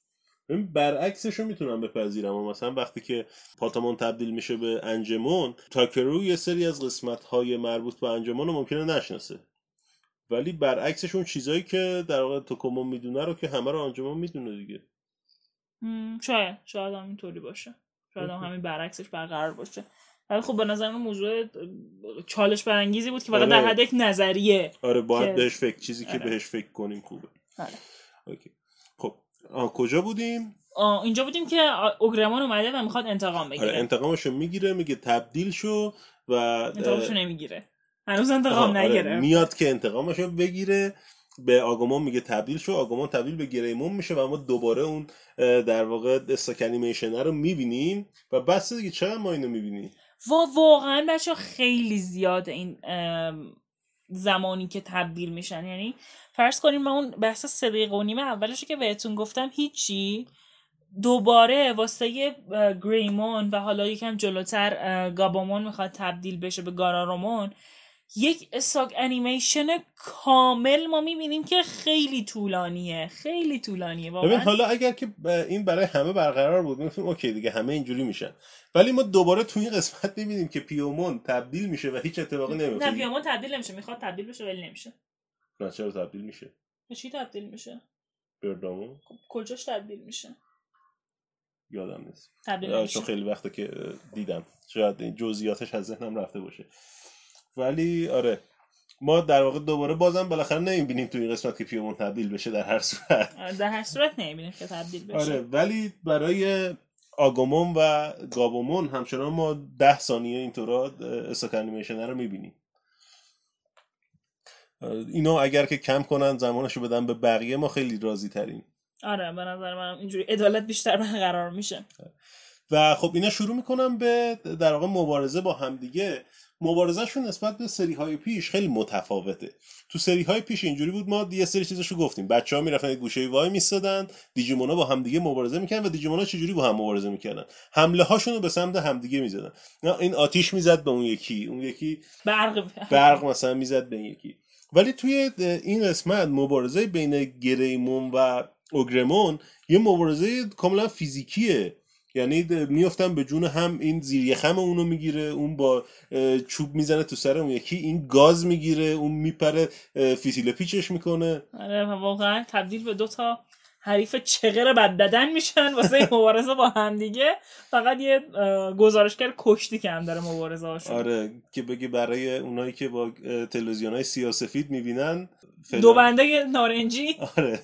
برعکسش رو می‌تونم بپذیرم. و مثلا وقتی که پاتامون تبدیل میشه به انجمون تاکرو یه سری از قسمت های مربوط به انجمون رو ممکنه نشناسه. ولی برعکسش اون چیزایی که در واقع توکومون می‌دونه رو که همه رو انجمون می‌دونه دیگه. شاید شاید هم اینطوری باشه. شاید هم همین برعکسش برقرار باشه. ولی خب به نظر من موضوع چالش برانگیزی بود که فقط آره. در حد یک نظریه آره باید که- بهش فکر چیزی که آره. بهش فکر کنیم خوبه. آره. اوکی. خب آه کجا بودیم؟ آه، اینجا بودیم که اوگرمان اومده و می‌خواد انتقام بگیره. آره انتقامشو می‌گیره میگه تبدیل شو و انتقامشو نمی‌گیره. هنوز انتقام آره، نگیره میاد که انتقامشو بگیره به آگومون میگه تبدیل شو آگومون تبدیل به گریمون میشه و ما دوباره اون در واقع استاک انیمیشن رو می‌بینیم و بس دیگه چقدر ما اینو می‌بینیم؟ و واقعا بچه خیلی زیاد این زمانی که تبدیل میشن. یعنی فرض کنیم من اون بحث سه و نیمه اولش که بهتون گفتم هیچی دوباره واسه گریمون و حالا یکم جلوتر گابامون می‌خواد تبدیل بشه به گارارومون یک استاک انیمیشن کامل ما می‌بینیم که خیلی طولانیه خیلی طولانیه ببین واقعا حالا اگر که این برای همه برقرار بود می‌گفتیم اوکی دیگه همه اینجوری میشن. ولی ما دوباره تو این قسمت می‌بینیم که پیومون تبدیل میشه و هیچ اتفاقی نه نمیفته پیامون تبدیل نمیشه می‌خواد تبدیل بشه ولی نمیشه. نه چرا تبدیل میشه؟ چی تبدیل میشه؟ بردامون؟ خب کجاش تبدیل میشه؟ یادم نیست. تبدیل چون خیلی وقته که دیدم. شاید این جزئیاتش از ذهنم رفته باشه. ولی آره. ما در واقع دوباره بازم بالاخره نمی‌بینیم تو این قسمت که پیومون تبدیل بشه در هر صورت. در هر صورت نمی‌بینیم که تبدیل بشه. آره ولی برای آگومون و گابومون همچنان ما ده ثانیه اینطورا استاک انیمیشن رو می‌بینیم. اینو اگر که کم کنن زمانشو بدن به بقیه ما خیلی راضی تریم آره به نظر من اینجوری عدالت بیشتر برقرار میشه. و خب اینا شروع می‌کنم به در واقع مبارزه با همدیگه. مبارزهشون نسبت به سری های پیش خیلی متفاوته. تو سری های پیش اینجوری بود ما یه سری چیزاشو گفتیم. بچه ها می‌رفتن گوشه وای میستادن دیجیمونا با همدیگه مبارزه می‌کردن و دیجیمونا چجوری با هم مبارزه می‌کردن؟ حمله هاشون رو به سمت همدیگه می‌زدن. این آتیش می‌زد به اون یکی اون یکی برق. برق مثلا می‌زد به این یکی. ولی توی این قسمت مبارزه بین گریمون و اوگرمون یه مبارزه کاملا فیزیکیه. یعنی میفتن به جون هم این زیر خم اونو می‌گیره اون با چوب می‌زنه تو سر اون یکی این گاز می‌گیره اون میپره فیسیل پیچش می‌کنه. آره واقعا تبدیل به دوتا حریف چغر بد بدن میشن واسه این مبارزه با هم دیگه. فقط یه گزارشگر کشتی که هم داره مبارزه هاشون آره که بگه برای اونایی که با تلویزیون های سیاسفید می‌بینن دو بنده نارنجی. آره.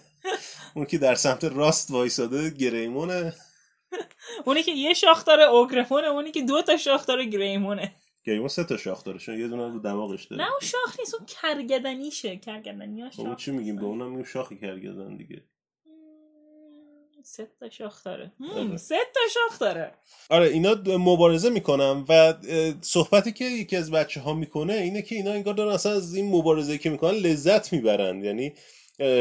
اون که در سمت راست وایساده گریمونه. اونی که یه شاخ داره اوگرمونه اونی که دو تا شاخ داره گریمونه. گریمون سه تا شاخ داره چون یه دونه رو دماغش داره. نه اون شاخ نیست اون کرگدنیشه. کرگدنیاش اون چی میگیم؟ به اونم میگیم شاخی کرگدن دیگه. سه تا شاخ داره. سه تا شاخ داره. آره اینا مبارزه می‌کنن و صحبتی که یکی از بچه ها می‌کنه اینه که اینا انگار دارن اصلا از این مبارزه که می‌کنن لذت می‌برن. یعنی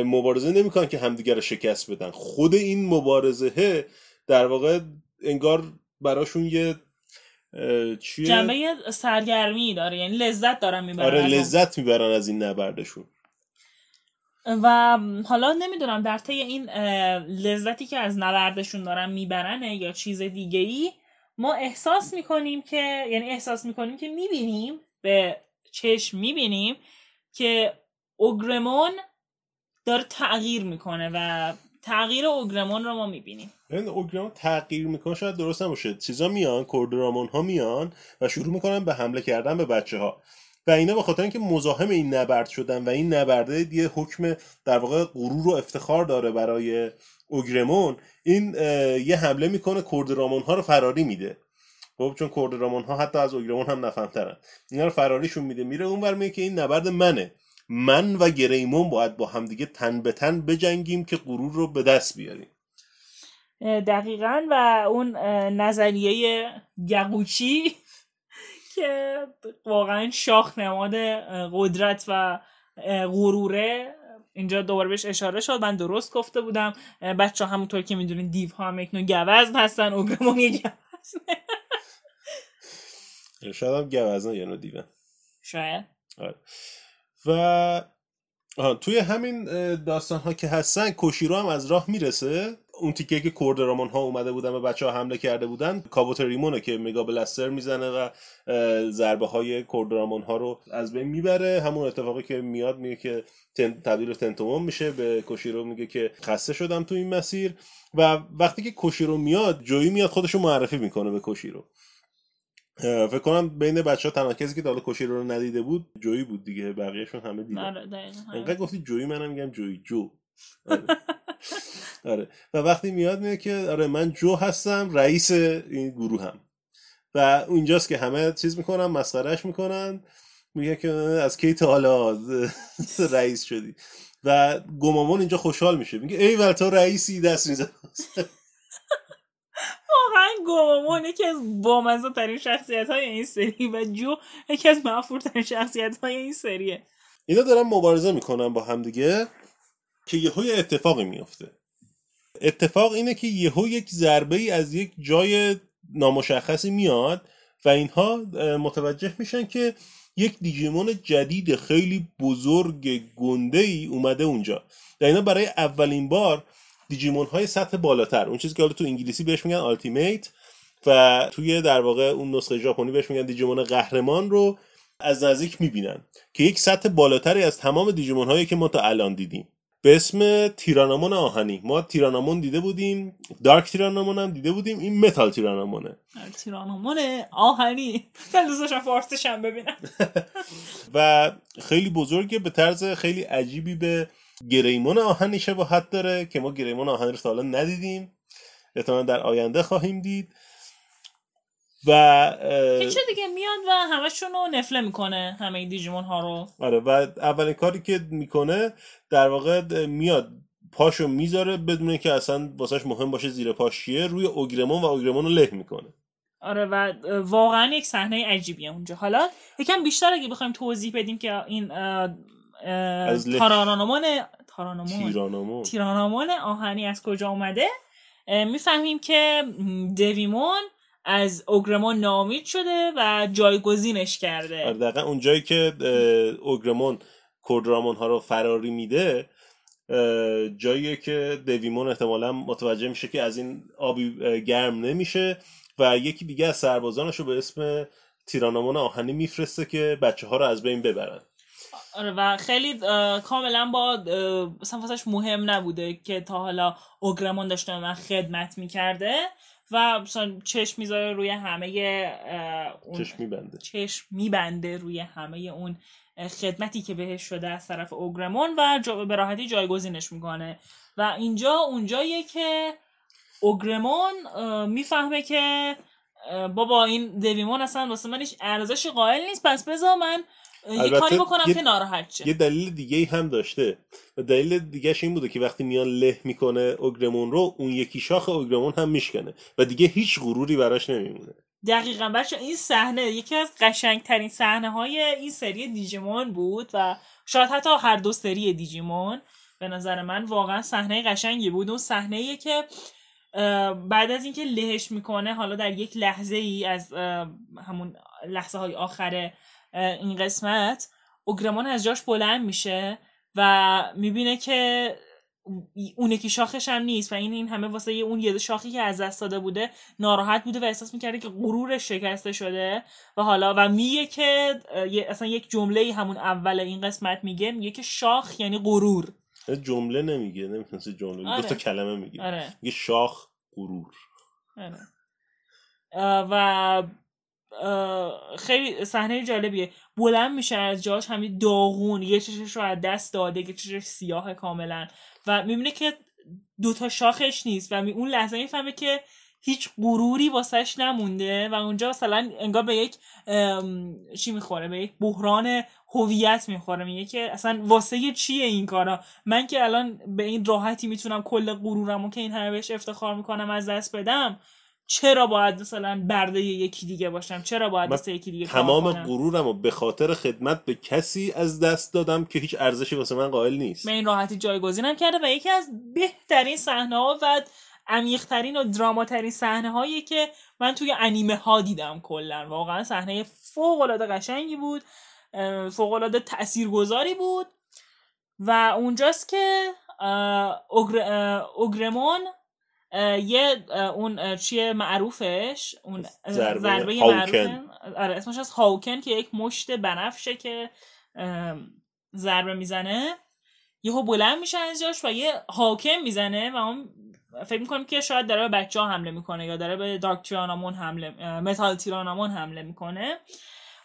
مبارزه نمی‌کنن که همدیگه رو شکست بدن. خود این مبارزه در واقع انگار براشون یه چیه؟ جنبه سرگرمی داره یعنی لذت دارن می‌برن آره لذت می‌برن از این نبردشون. و حالا نمی‌دونم در طی این لذتی که از نبردشون دارن میبرنه یا چیز دیگه ای ما احساس می‌کنیم که یعنی احساس می‌کنیم که می‌بینیم به چشم می‌بینیم که اوگرمون داره تغییر می‌کنه و تغییر اوگرمون رو ما می‌بینیم. این اوگرمون تغییر می‌کنه شاید درست نباشه. چیزا میان کوردرامون ها میان و شروع می‌کنن به حمله کردن به بچه ها و اینا به خاطر اینکه مزاحم این نبرد شدن و این نبرده یه حکم در واقع غرور و افتخار داره برای اوگرمون این یه حمله می‌کنه کوردرامون ها رو فراری میده. خب چون کوردرامون ها حتی از اوگرمون هم نفهمترن. اینا رو فراریشون میده. میره اون برمیه که این نبرد منه. من و گریمون باید با همدیگه تن به تن بجنگیم که غرور رو به دست بیاریم. دقیقا و اون نظریه گقوچی [LAUGHS] که واقعا شاخ نماد قدرت و غروره. اینجا دوباره بهش اشاره شد. من درست گفته بودم. بچه همونطور که می‌دونین دیو ها هم یک نوع گوزن هستن. اوگرمون یه گوزنه. [LAUGHS] شاید هم گوزن یه نوع دیوه. شاید. آره. و توی همین داستان ها که هستن کوشیرو هم از راه می‌رسه. اون تیکه که کوردرامون ها اومده بودن و بچه ها حمله کرده بودن کابوتریمونه که مگا بلستر می‌زنه و ضربه های کوردرامون ها رو از بین می‌بره. همون اتفاقی که میاد میگه که تبدیل تنتومون میشه به کوشیرو میگه که خسته شدم تو این مسیر. و وقتی که کوشیرو میاد جویی میاد خودشو معرفی می‌کنه به کوشیرو. فکر کنم بین بچه ها تنها کسی که دالا کوشیرو رو ندیده بود جویی بود دیگه. بقیهشون همه دیدن آره، انقدر گفتی جویی منم میگم جویی. جو. [LAUGHS] [LAUGHS] آره. و وقتی میاد میگه که آره من جو هستم رئیس این گروه هم. و اونجاست که همه چیز می‌کنن مسخرهش می‌کنن. میگه که از کی تا حالا [LAUGHS] رئیس شدی؟ و گمامون اینجا خوشحال میشه. میگه ای تو رئیسی دست میزن. [LAUGHS] واقعا گمامون یکی از بامزه ترین شخصیت های این سری و جو یکی از مفهور ترین شخصیت های این سریه. اینا دارن مبارزه می‌کنن با همدیگه که یهو یه اتفاقی میفته اتفاق اینه که یهو یک ضربه ای از یک جای نامشخصی میاد و اینها متوجه میشن که یک دیجیمون جدید خیلی بزرگ گنده ای اومده اونجا. و اینا برای اولین بار دیجیمون های سطح بالاتر اون چیزی که حالا تو انگلیسی بهش میگن آلتیمیت و توی در واقع اون نسخه ژاپنی بهش میگن دیجیمون قهرمان رو از نزدیک می‌بینن که یک سطح بالاتری از تمام دیجیمون هایی که ما تا الان دیدیم. به اسم تیرانامون آهنی. ما تیرانامون دیده بودیم دارک تیرانامون هم دیده بودیم این متال تیرانامونه. تیرانامون آهنی. خیلی دوست داشتم فارسیش هم ببینم. [LAUGHS] و خیلی بزرگه به طرز خیلی عجیبی به گریمون آهنی شباهت داره که ما گریمون آهنی رو تا حالا ندیدیم. احتمالا در آینده خواهیم دید. و چه دیگه میاد و همشون رو نفله می‌کنه همه دیجیمون ها رو. آره و اولین کاری که می‌کنه در واقع میاد پاشو می‌ذاره بدون که اصلا واسهش مهم باشه زیر پاش چیه روی اوگرمون و اوگرمون رو له می‌کنه. آره و واقعا یک صحنه عجیبیه اونجا. حالا یکم بیشتر اگه بخوایم توضیح بدیم که این تارانامون تارانامون تیرانامون آهنی از کجا اومده؟ می‌فهمیم که دویمون از اوگرمون نامید شده و جایگزینش کرده. آره دقیقا اون جایی که اوگرمون کردرامون ها رو فراری میده جایی که دویمون احتمالا متوجه میشه که از این آبی گرم نمیشه و یکی دیگه از سربازانش رو به اسم تیرانامون آهنی میفرسته که بچه ها رو از بین ببرن. آره و خیلی کاملا با مثلا مهم نبوده که تا حالا اوگرمون داشته من خدمت می‌کرده. و مثلا چشم می‌ذاره روی همه اون چشم میبنده. چشم میبنده روی همه اون خدمتی که بهش شده از طرف اوگرمون و جا به راحتی جایگزینش می‌کنه. و اینجا اونجاییه که اوگرمون می‌فهمه که بابا این دویمون اصلا واسه من هیچ ارزش قائل نیست. پس بذار من یه کاری بکنم که ناراحت شه. یه دلیل دیگه هم داشته. و دلیل دیگهش این بوده که وقتی میان له می‌کنه اوگرمون رو اون یکی شاخ اوگرمون هم میشکنه و دیگه هیچ غروری براش نمیمونه. دقیقا. بچه این صحنه یکی از قشنگترین صحنه های این سری دیجیمون بود و شاید حتی هر دو سری دیجیمون. به نظر من واقعا صحنه قشنگی بود. اون صحنه که بعد از اینکه لهش می‌کنه حالا در یک لحظه ای از همون لحظه های آخره این قسمت اوگرمان از جاش بلند میشه و می‌بینه که اون یکی شاخش هم نیست و این این همه واسه اون یه شاخی که از دست داده بوده ناراحت بوده و احساس می‌کرده که غرورش شکسته شده و حالا و میگه که اصلا یک جمله همون اول این قسمت میگه میگه که شاخ یعنی غرور جمله نمیگه نمی‌تونسته جمله آره. دو تا کلمه میگه آره. میگه شاخ غرور آره. و خیلی صحنه جالبیه. بلند میشه از جاش همین داغون یه چشش رو از دست داده که چشش سیاه کاملا. و می‌بینه که دوتا شاخش نیست و اون لحظه می‌فهمه که هیچ غروری واسش نمونده و اونجا مثلا انگار به یک چی می‌خوره به یک بحران هویت می‌خوره. میگه که اصلا واسه چیه این کارا؟ من که الان به این راحتی می‌تونم کل غرورمو که این همه بهش افتخار می‌کنم از دست بدم. چرا باید مثلا برده یکی دیگه باشم؟ چرا باید مثل یکی دیگه تمام غرورم و به خاطر خدمت به کسی از دست دادم که هیچ ارزشی واسه من قائل نیست. من این راحتی جایگزینم کرده و یکی از بهترین صحنه ها و عمیقترین و دراماترین صحنه هایی که من توی انیمه ها دیدم کلا. واقعا صحنه فوق العاده قشنگی بود فوق العاده تاثیرگذاری بود و اونجاست که اوگرمون یه اون چیه معروفش؟ اون ضربه معروفه. آره اسمش از هاوکن که یک مشت بنفشه که ضربه می‌زنه. یهو بلند میشه از جاش و یه هاوکن می‌زنه و اون فکر می‌کنم که شاید داره به بچه ها حمله می‌کنه یا داره به دارک تیرانامون حمله متال تیرانامون حمله می‌کنه.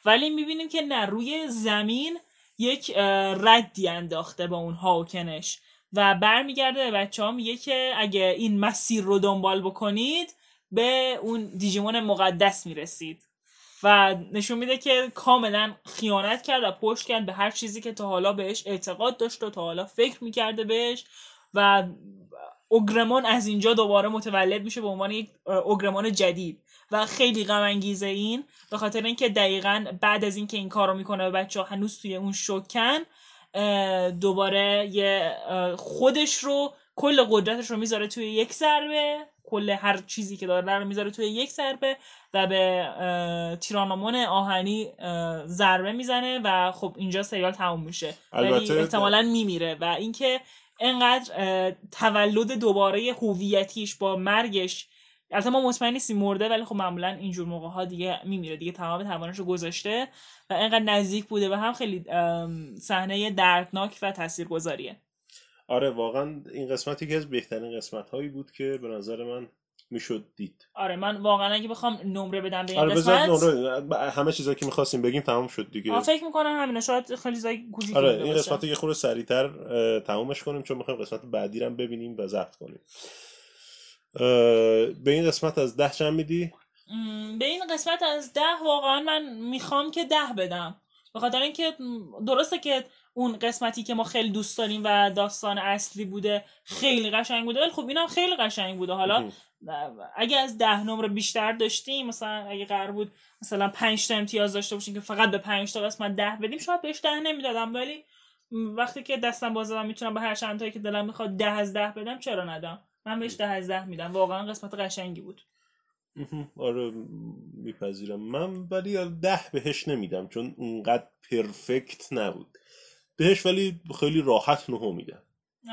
ولی می‌بینیم که نه روی زمین یک ردی انداخته با اون هاوکنش. و برمیگرده به بچه ها میگه که اگه این مسیر رو دنبال بکنید به اون دیجیمون مقدس می‌رسید. و نشون میده که کاملا خیانت کرد و پشت کرد به هر چیزی که تا حالا بهش اعتقاد داشت و تا حالا فکر می‌کرده بهش و اوگرمون از اینجا دوباره متولد میشه به عنوان یک اوگرمون جدید و خیلی غم انگیزه این به خاطر اینکه دقیقا بعد از اینکه این کارو می‌کنه به بچه ها هنوز توی اون شکن دوباره یه خودش رو کل قدرتش رو می‌ذاره توی یک ضربه. کل هر چیزی که داره رو می‌ذاره توی یک ضربه و به تیرانامون آهنی ضربه می‌زنه و خب اینجا سریال تموم میشه. ولی احتمالا میمیره و اینکه انقدر تولد دوباره هویتیش با مرگش البته ما مطمئن نیستیم مرده ولی خب معمولا اینجور موقع ها دیگه میمیره. دیگه تمام توانش رو گذاشته و اینقدر نزدیک بوده و هم خیلی صحنه دردناک و تاثیرگذاریه. آره واقعا این قسمت یکی از بهترین قسمت هایی بود که به نظر من می‌شد دید. آره من واقعا اگه بخوام نمره بدم به این آره قسمت بذار نمره همه چیزایی که می‌خواستیم بگیم تمام شد دیگه. فکر می‌کنم همینه. شاید خیلی چیزای کوچیکی آره این. قسمت رو یه خورده سریعتر اه، تمومش کنیم چون می‌خوایم قسمت بعدی رو ببینیم و ضبط کنیم. به این قسمت از ده چند میدی؟ به این قسمت از ده واقعا من می‌خوام که ده بدم. به خاطر اینکه درسته که اون قسمتی که ما خیلی دوست داریم و داستان اصلی بوده خیلی قشنگ بوده ولی خب اینم خیلی قشنگ بوده. حالا اگه از ده نمره بیشتر داشتیم مثلا اگه قرار بود مثلا پنج تا امتیاز داشته باشیم که فقط به پنج تا قسمت ده بدیم شاید بهش ده نمی‌دادم. ولی وقتی که دستم باز دادم می‌تونم به هر چند تایی که دلم می‌خواد ده از ده بدم چرا ندم؟ من بهش ده از ده میدم. واقعا قسمت قشنگی بود. آره میپذیرم. من ولی ده بهش نمیدم چون اونقدر پرفکت نبود. بهش ولی خیلی راحت نهو میدم.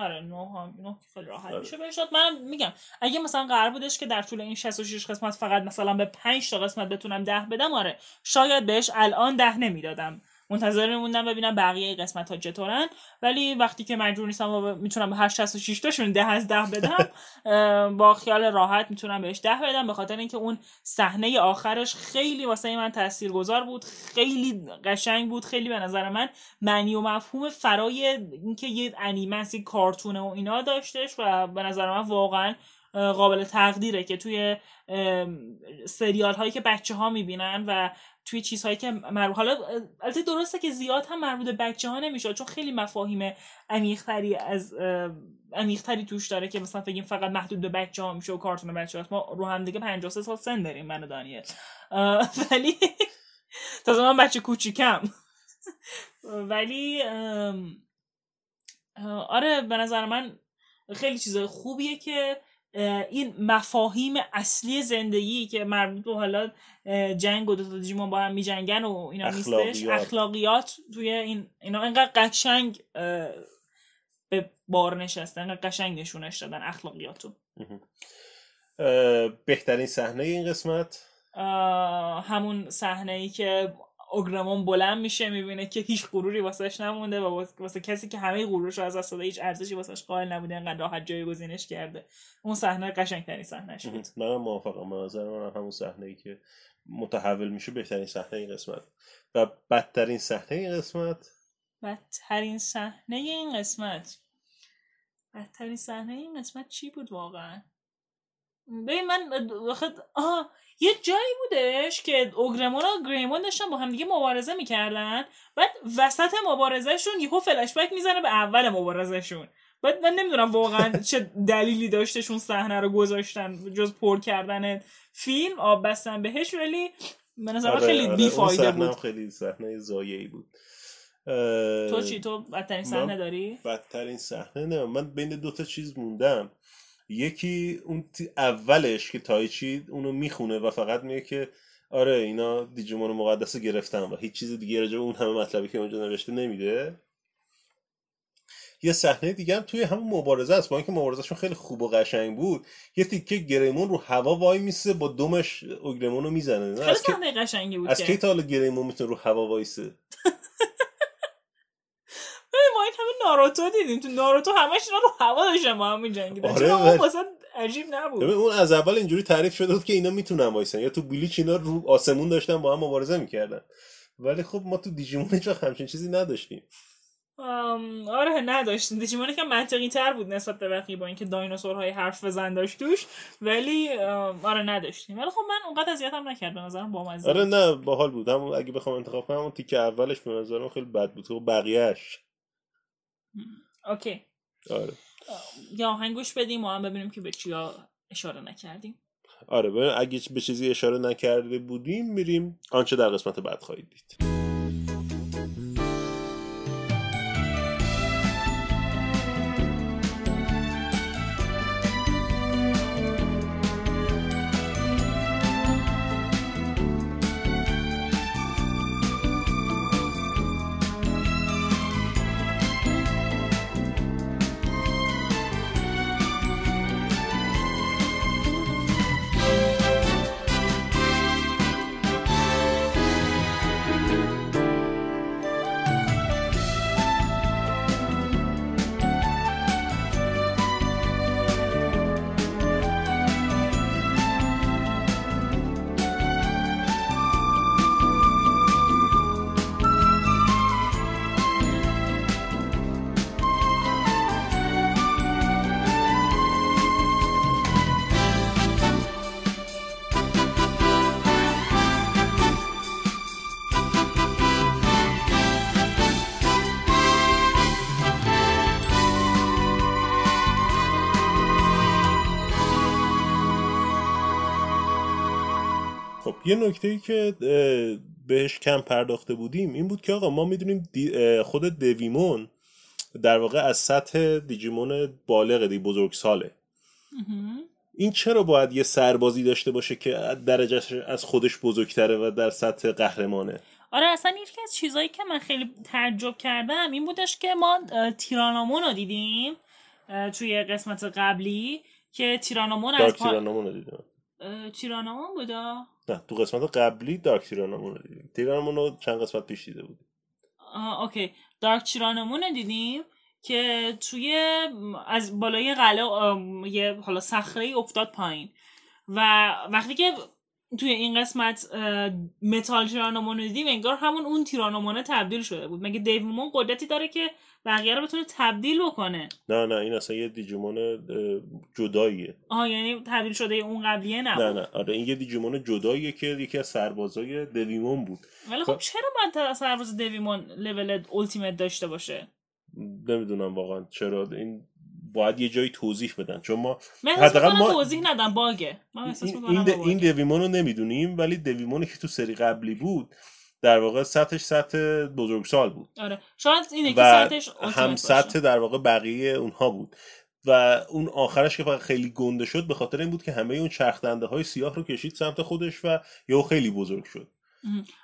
آره نه نه خیلی راحت آره. میشه. بهش داد. من میگم اگه مثلا قرار بودش که در طول این 66 قسمت فقط مثلا به 5 تا قسمت بتونم ده بدم آره. شاید بهش الان ده نمی‌دادم. منتظر میموندم ببینم بقیه قسمت ها چطورن. ولی وقتی که مجبور نیستم می‌تونم به هر 66 تاشون ده از ده بدم اه، با خیال راحت می‌تونم بهش ده بدم. به خاطر اینکه اون صحنه آخرش خیلی واسه من تاثیرگذار بود خیلی قشنگ بود خیلی به نظر من معنی و مفهوم فرای اینکه یه انیمه یه کارتونه و اینا داشتش و به نظر من واقعا قابل تقدیره که توی سریال هایی که بچه ها می‌بینن و توی چیزهایی که مربوط حالا البته درسته که زیاد هم مربوط به بچه ها نمیشه چون خیلی مفاهیم عمیقتری از عمیقتری توش داره که مثلا بگیم فقط محدود به بچه ها میشه و کارتون بچه هاست ما رو هم دیگه 53 سال سن داریم من دانیل. ولی [LAUGHS] تازه من بچه کوچیکم. [LAUGHS] ولی آره به نظر من خیلی چیز خوبیه که این مفاهیم اصلی زندگی که مربوط به حالا جنگ و دو تا دیجیمون با هم میجنگن و اینا نیستش. اخلاقیات. اخلاقیات توی این اینا اینقدر قشنگ به بار نشسته اینقدر قشنگ نشونش دادن اخلاقیاتو. بهترین صحنه این قسمت؟ همون صحنه ای که اوگرامون بلند میشه می‌بینه که هیچ غروری واسش نمونده و واس- واسه کسی که همه غرورش رو از دست داده هیچ ارزشی واسش قائل نبوده انقدر راحت جایگزینش کرده. اون صحنه قشنگترین صحنهش بود. [LAUGHS] منم موافقم. به نظر من همون صحنه ای که متحول میشه بهترین صحنه این قسمت. و بدترین صحنه این قسمت؟ بدترین صحنه این قسمت. بدترین صحنه این قسمت چی بود واقعا؟ ببین من واخد آه یه جایی بودش که اوگرمون و گریمون داشتن با هم دیگه مبارزه می‌کردن. بعد وسط مبارزهشون یهو فلش بک می‌زنه به اول مبارزهشون. بعد من نمی‌دونم واقعا [LAUGHS] چه دلیلی داشتش اون صحنه رو گذاشتن جز پر کردن فیلم آب بستن بهش ولی به من خیلی اون بیفایده بود. خیلی صحنه زایعی بود. اه، تو چی؟ تو بدترین صحنه داری؟ بدترین صحنه نه من بین دو تا چیز موندم. یکی اون اولش که تایچی اونو می‌خونه و فقط میگه که آره اینا دیجیمون مقدس رو گرفتن و هیچ چیز دیگه راجع اون همه مطلبی که اونجا نوشته نمیده. یه صحنه دیگه هم توی همون مبارزه است با اینکه مبارزهشون خیلی خوب و قشنگ بود یه تیکه گریمون رو هوا وای میسه با دومش اوگرمون رو می‌زنه. نه خیلی صحنه قشنگی بود از کی تا حالا گریمون می‌تونه رو هوا وایسه؟ [LAUGHS] ما این همه ناروتو دیدیم. تو ناروتو همش اینا رو هوا داشتن با هم می‌جنگیدن آره، چرا اون واسه عجیب نبود. ببین اون از اول اینجوری تعریف شده بود که اینا می‌تونن وایسن. یا تو بلیچ اینا رو آسمون داشتن با هم مبارزه می‌کردن. ولی خب ما تو دیجیمون هیچ همچین چیزی نداشتیم. آره نداشتیم. دیجیمون که منطقی تر بود نسبت به بقیه با اینکه دایناسورهای حرف بزن داشت توش. ولی آره نداشتیم. ولی خب من اونقدر اذیتم نکرد به نظرم با مزه. آره. نه باحال بود. همون اگه بخوام انتخاب کنم اون تیکه اولش به نظرم خیلی بد بود. و بقیهش اوکی. آره. یا آهنگوش بدیم و هم ببینیم که به چیا اشاره نکردیم. آره ببین اگه به چیزی اشاره نکرده بودیم میریم. آنچه در قسمت بعد خواهید دید. یه نکته ای که بهش کم پرداخته بودیم این بود که آقا ما می‌دونیم خود دویمون در واقع از سطح دیجیمون بالغ دی بزرگ ساله. این چرا باید یه سربازی داشته باشه که درجهش از خودش بزرگتره و در سطح قهرمانه؟ آره اصلا یکی از چیزایی که من خیلی تعجب کردم این بودش که ما تیرانامون رو دیدیم توی قسمت قبلی که تیرانامون از پا... تیرانامون رو دیدیم. تیرانامون بودا؟ نه تو قسمت قبلی دارک تیرانامون رو دیدیم. تیرانامون رو چند قسمت پیش دیده بودیم. اوکی. دارک تیرانامون رو دیدیم که توی از بالای قلعه یه حالا صخره افتاد پایین. و وقتی که توی این قسمت متال تیرانومون دیدیم انگار همون اون تیرانومونه تبدیل شده بود. مگه دیومون قدرتی داره که بقیه رو بتونه تبدیل بکنه. نه نه این اصلا یه دیجیمون جداییه. آها یعنی تبدیل شده اون قبلیه نه نه نه آره این یه دیجیمون جداییه که یکی از سربازای دویمون بود. ولی خب چرا باید سرباز دویمون لول اولتیمت داشته باشه؟ نمی‌دونم واقعا چرا. این باید یه جایی توضیح بدن. چون ما حداقل ما توضیح ندن باگه. ما این, این, این دویمون رو نمی‌دونیم ولی دویمونی که تو سری قبلی بود در واقع سطحش سطح بزرگسال بود. آره. شاید اینه که سطحش هم سطح در واقع بقیه اونها بود. و اون آخرش که خیلی گنده شد به خاطر این بود که همه اون چرخدنده های سیاه رو کشید سمت خودش و یهو خیلی بزرگ شد.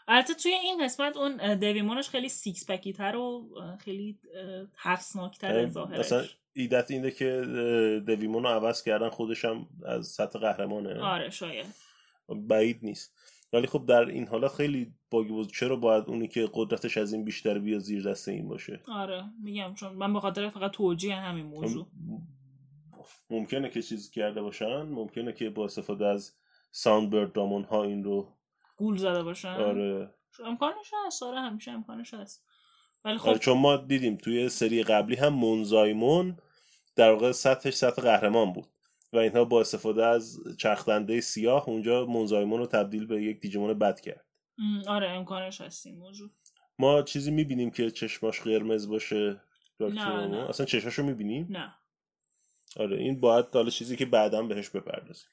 البته توی این قسمت اون دویمونش خیلی سیکس پکی تر و خیلی ترسناک تر ظاهرش. ایدت اینه که دویمون رو عوض کردن خودش هم از سطح قهرمانه. آره شاید. بعید نیست. ولی خب در این حالت خیلی باگی بود چرا باید اونی که قدرتش از این بیشتر بیا زیر دست این باشه؟ آره میگم چون من به خاطر فقط توجیه همین موضوع. ممکنه که چیز کرده باشن ممکنه که با استفاده از ساوند برد دامون ها این رو گول زده باشن. آره. امکانش هست آره همیشه امکانش هست. ولی خب آره چون ما دیدیم توی سری قبلی هم منزایمون در واقع سطحش سطح قهرمان بود. و اینها با استفاده از چرخدنده سیاه اونجا منزایمون رو تبدیل به یک دیجیمون بد کرد. آره امکانش هست این موضوع. ما چیزی می‌بینیم که چشماش قرمز باشه نه, نه. اصلا چشماشو می‌بینیم نه. آره این باید حالا چیزی که بعدا بهش بپردازیم.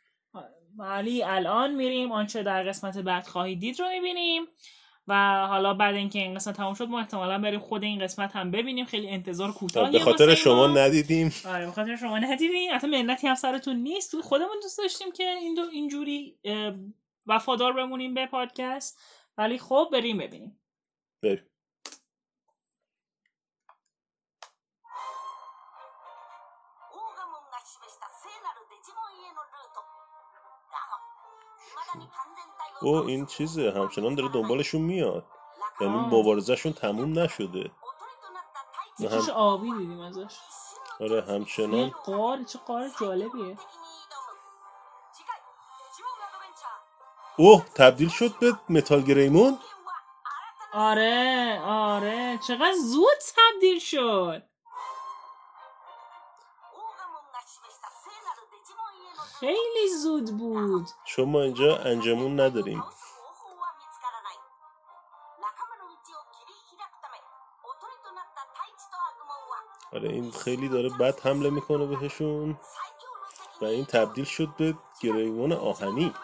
ولی الان میریم آنچه در قسمت بعد خواهید دید رو می‌بینیم. و حالا بعد اینکه این قسمت تموم شد ما احتمالا بریم خود این قسمت هم ببینیم. خیلی انتظار کوتاهی به خاطر شما ندیدیم. آره به خاطر شما ندیدیم. حتی منتی هم سرتون نیست. خودمون دوست داشتیم که این دو اینجوری وفادار بمونیم به پادکست. ولی خب بریم ببینیم. بریم. او این چیزه همچنان داره دنبالشون میاد. یعنی مبارزشون تموم نشده. هم... آبی دیدیم ازش؟ آره همچنان قار چه قار جالبیه. اوه تبدیل شد به متال گریمون؟ آره آره. چقدر زود تبدیل شد. خیلی زود بود. شما اینجا انجمون نداریم. آره این خیلی داره بد حمله می‌کنه بهشون. و این تبدیل شد به گریمون آهنی.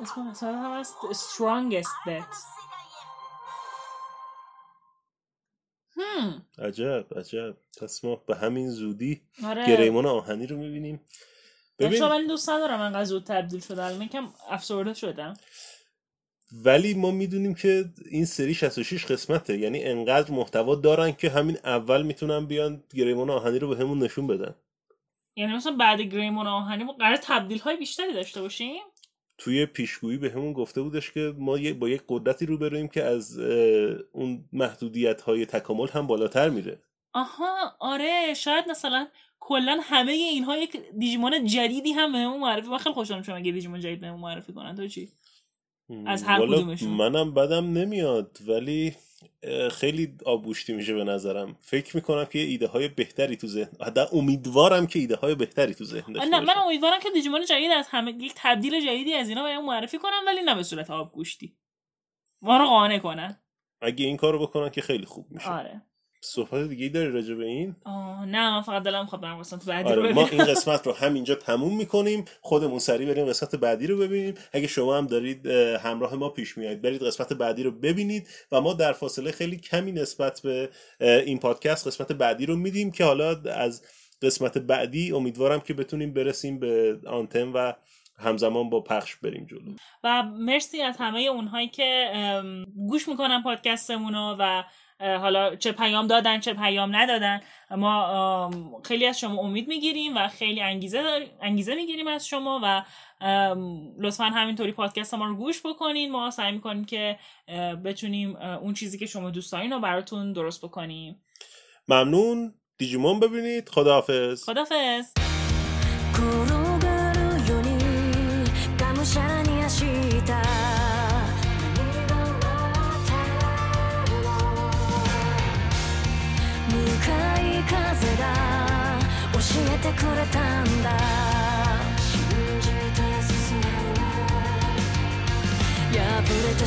اسم مثلا هم از strongest bet عجب عجب. پس ما به همین زودی آره. گریمون آهنی رو می‌بینیم. ببین من دوست ندارم انقدر زود تبدیل شده الان یکم افسرده شدم ولی ما می‌دونیم که این سری 66 قسمته. یعنی انقدر محتوا دارن که همین اول می‌تونن بیان گریمون آهنی رو به همون نشون بدن. یعنی مثلا بعد گریمون آهنی ما قرار تبدیل های بیشتری داشته باشیم؟ توی پیشگویی به همون گفته بودش که ما با یک قدرتی رو بریم که از اون محدودیت های تکامل هم بالاتر میره. آها آره شاید مثلا کلا همه اینها یک دیجیمون جدیدی هم بهمون معرفی من خیلی خوشحال میشم اگه دیجیمون جدید بهمون معرفی کنن تو چی؟ از هر کدومشون. منم بدم نمیاد ولی خیلی آبوشتی میشه به نظرم. فکر می‌کنم که ایده های بهتری تو ذهن حتی امیدوارم که ایده های بهتری تو ذهن داشته نه من امیدوارم که دیجیمون جدید از همه یک تبدیل جدیدی از اینا بهمون معرفی کنم ولی نه به صورت آبگوشتی. ما رو قانع کنن. اگه این کارو بکنن که خیلی خوب میشه. آره. صحبت دیگه داری راجع به این؟ آه نه من فقط دلم خواهد برم قسمت بعدی آره رو ما ببینم. این [LAUGHS] قسمت رو همینجا تموم می‌کنیم. خودمون سریع بریم قسمت بعدی رو ببینیم. اگه شما هم دارید اه، همراه ما پیش میایید برید قسمت بعدی رو ببینید و ما در فاصله خیلی کمی نسبت به این پادکست قسمت بعدی رو میدیم که حالا از قسمت بعدی امیدوارم که بتونیم برسیم به آنتن و همزمان با پخش بریم جلو. و مرسی از همه اونهایی که گوش می‌کنن پادکستمون و حالا چه پیام دادن چه پیام ندادن. ما خیلی از شما امید می‌گیریم و خیلی انگیزه انگیزه می‌گیریم از شما و لطفا همینطوری پادکست ما رو گوش بکنین. ما سعی می‌کنیم که بتونیم اون چیزی که شما دوست دارین رو براتون درست بکنیم. ممنون. دیجیمون ببینید. خداحافظ. خدافظ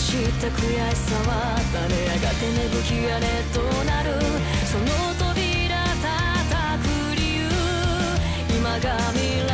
した悔しさは誰やがて芽吹き荒れとなる。その扉叩く理由。今が未来。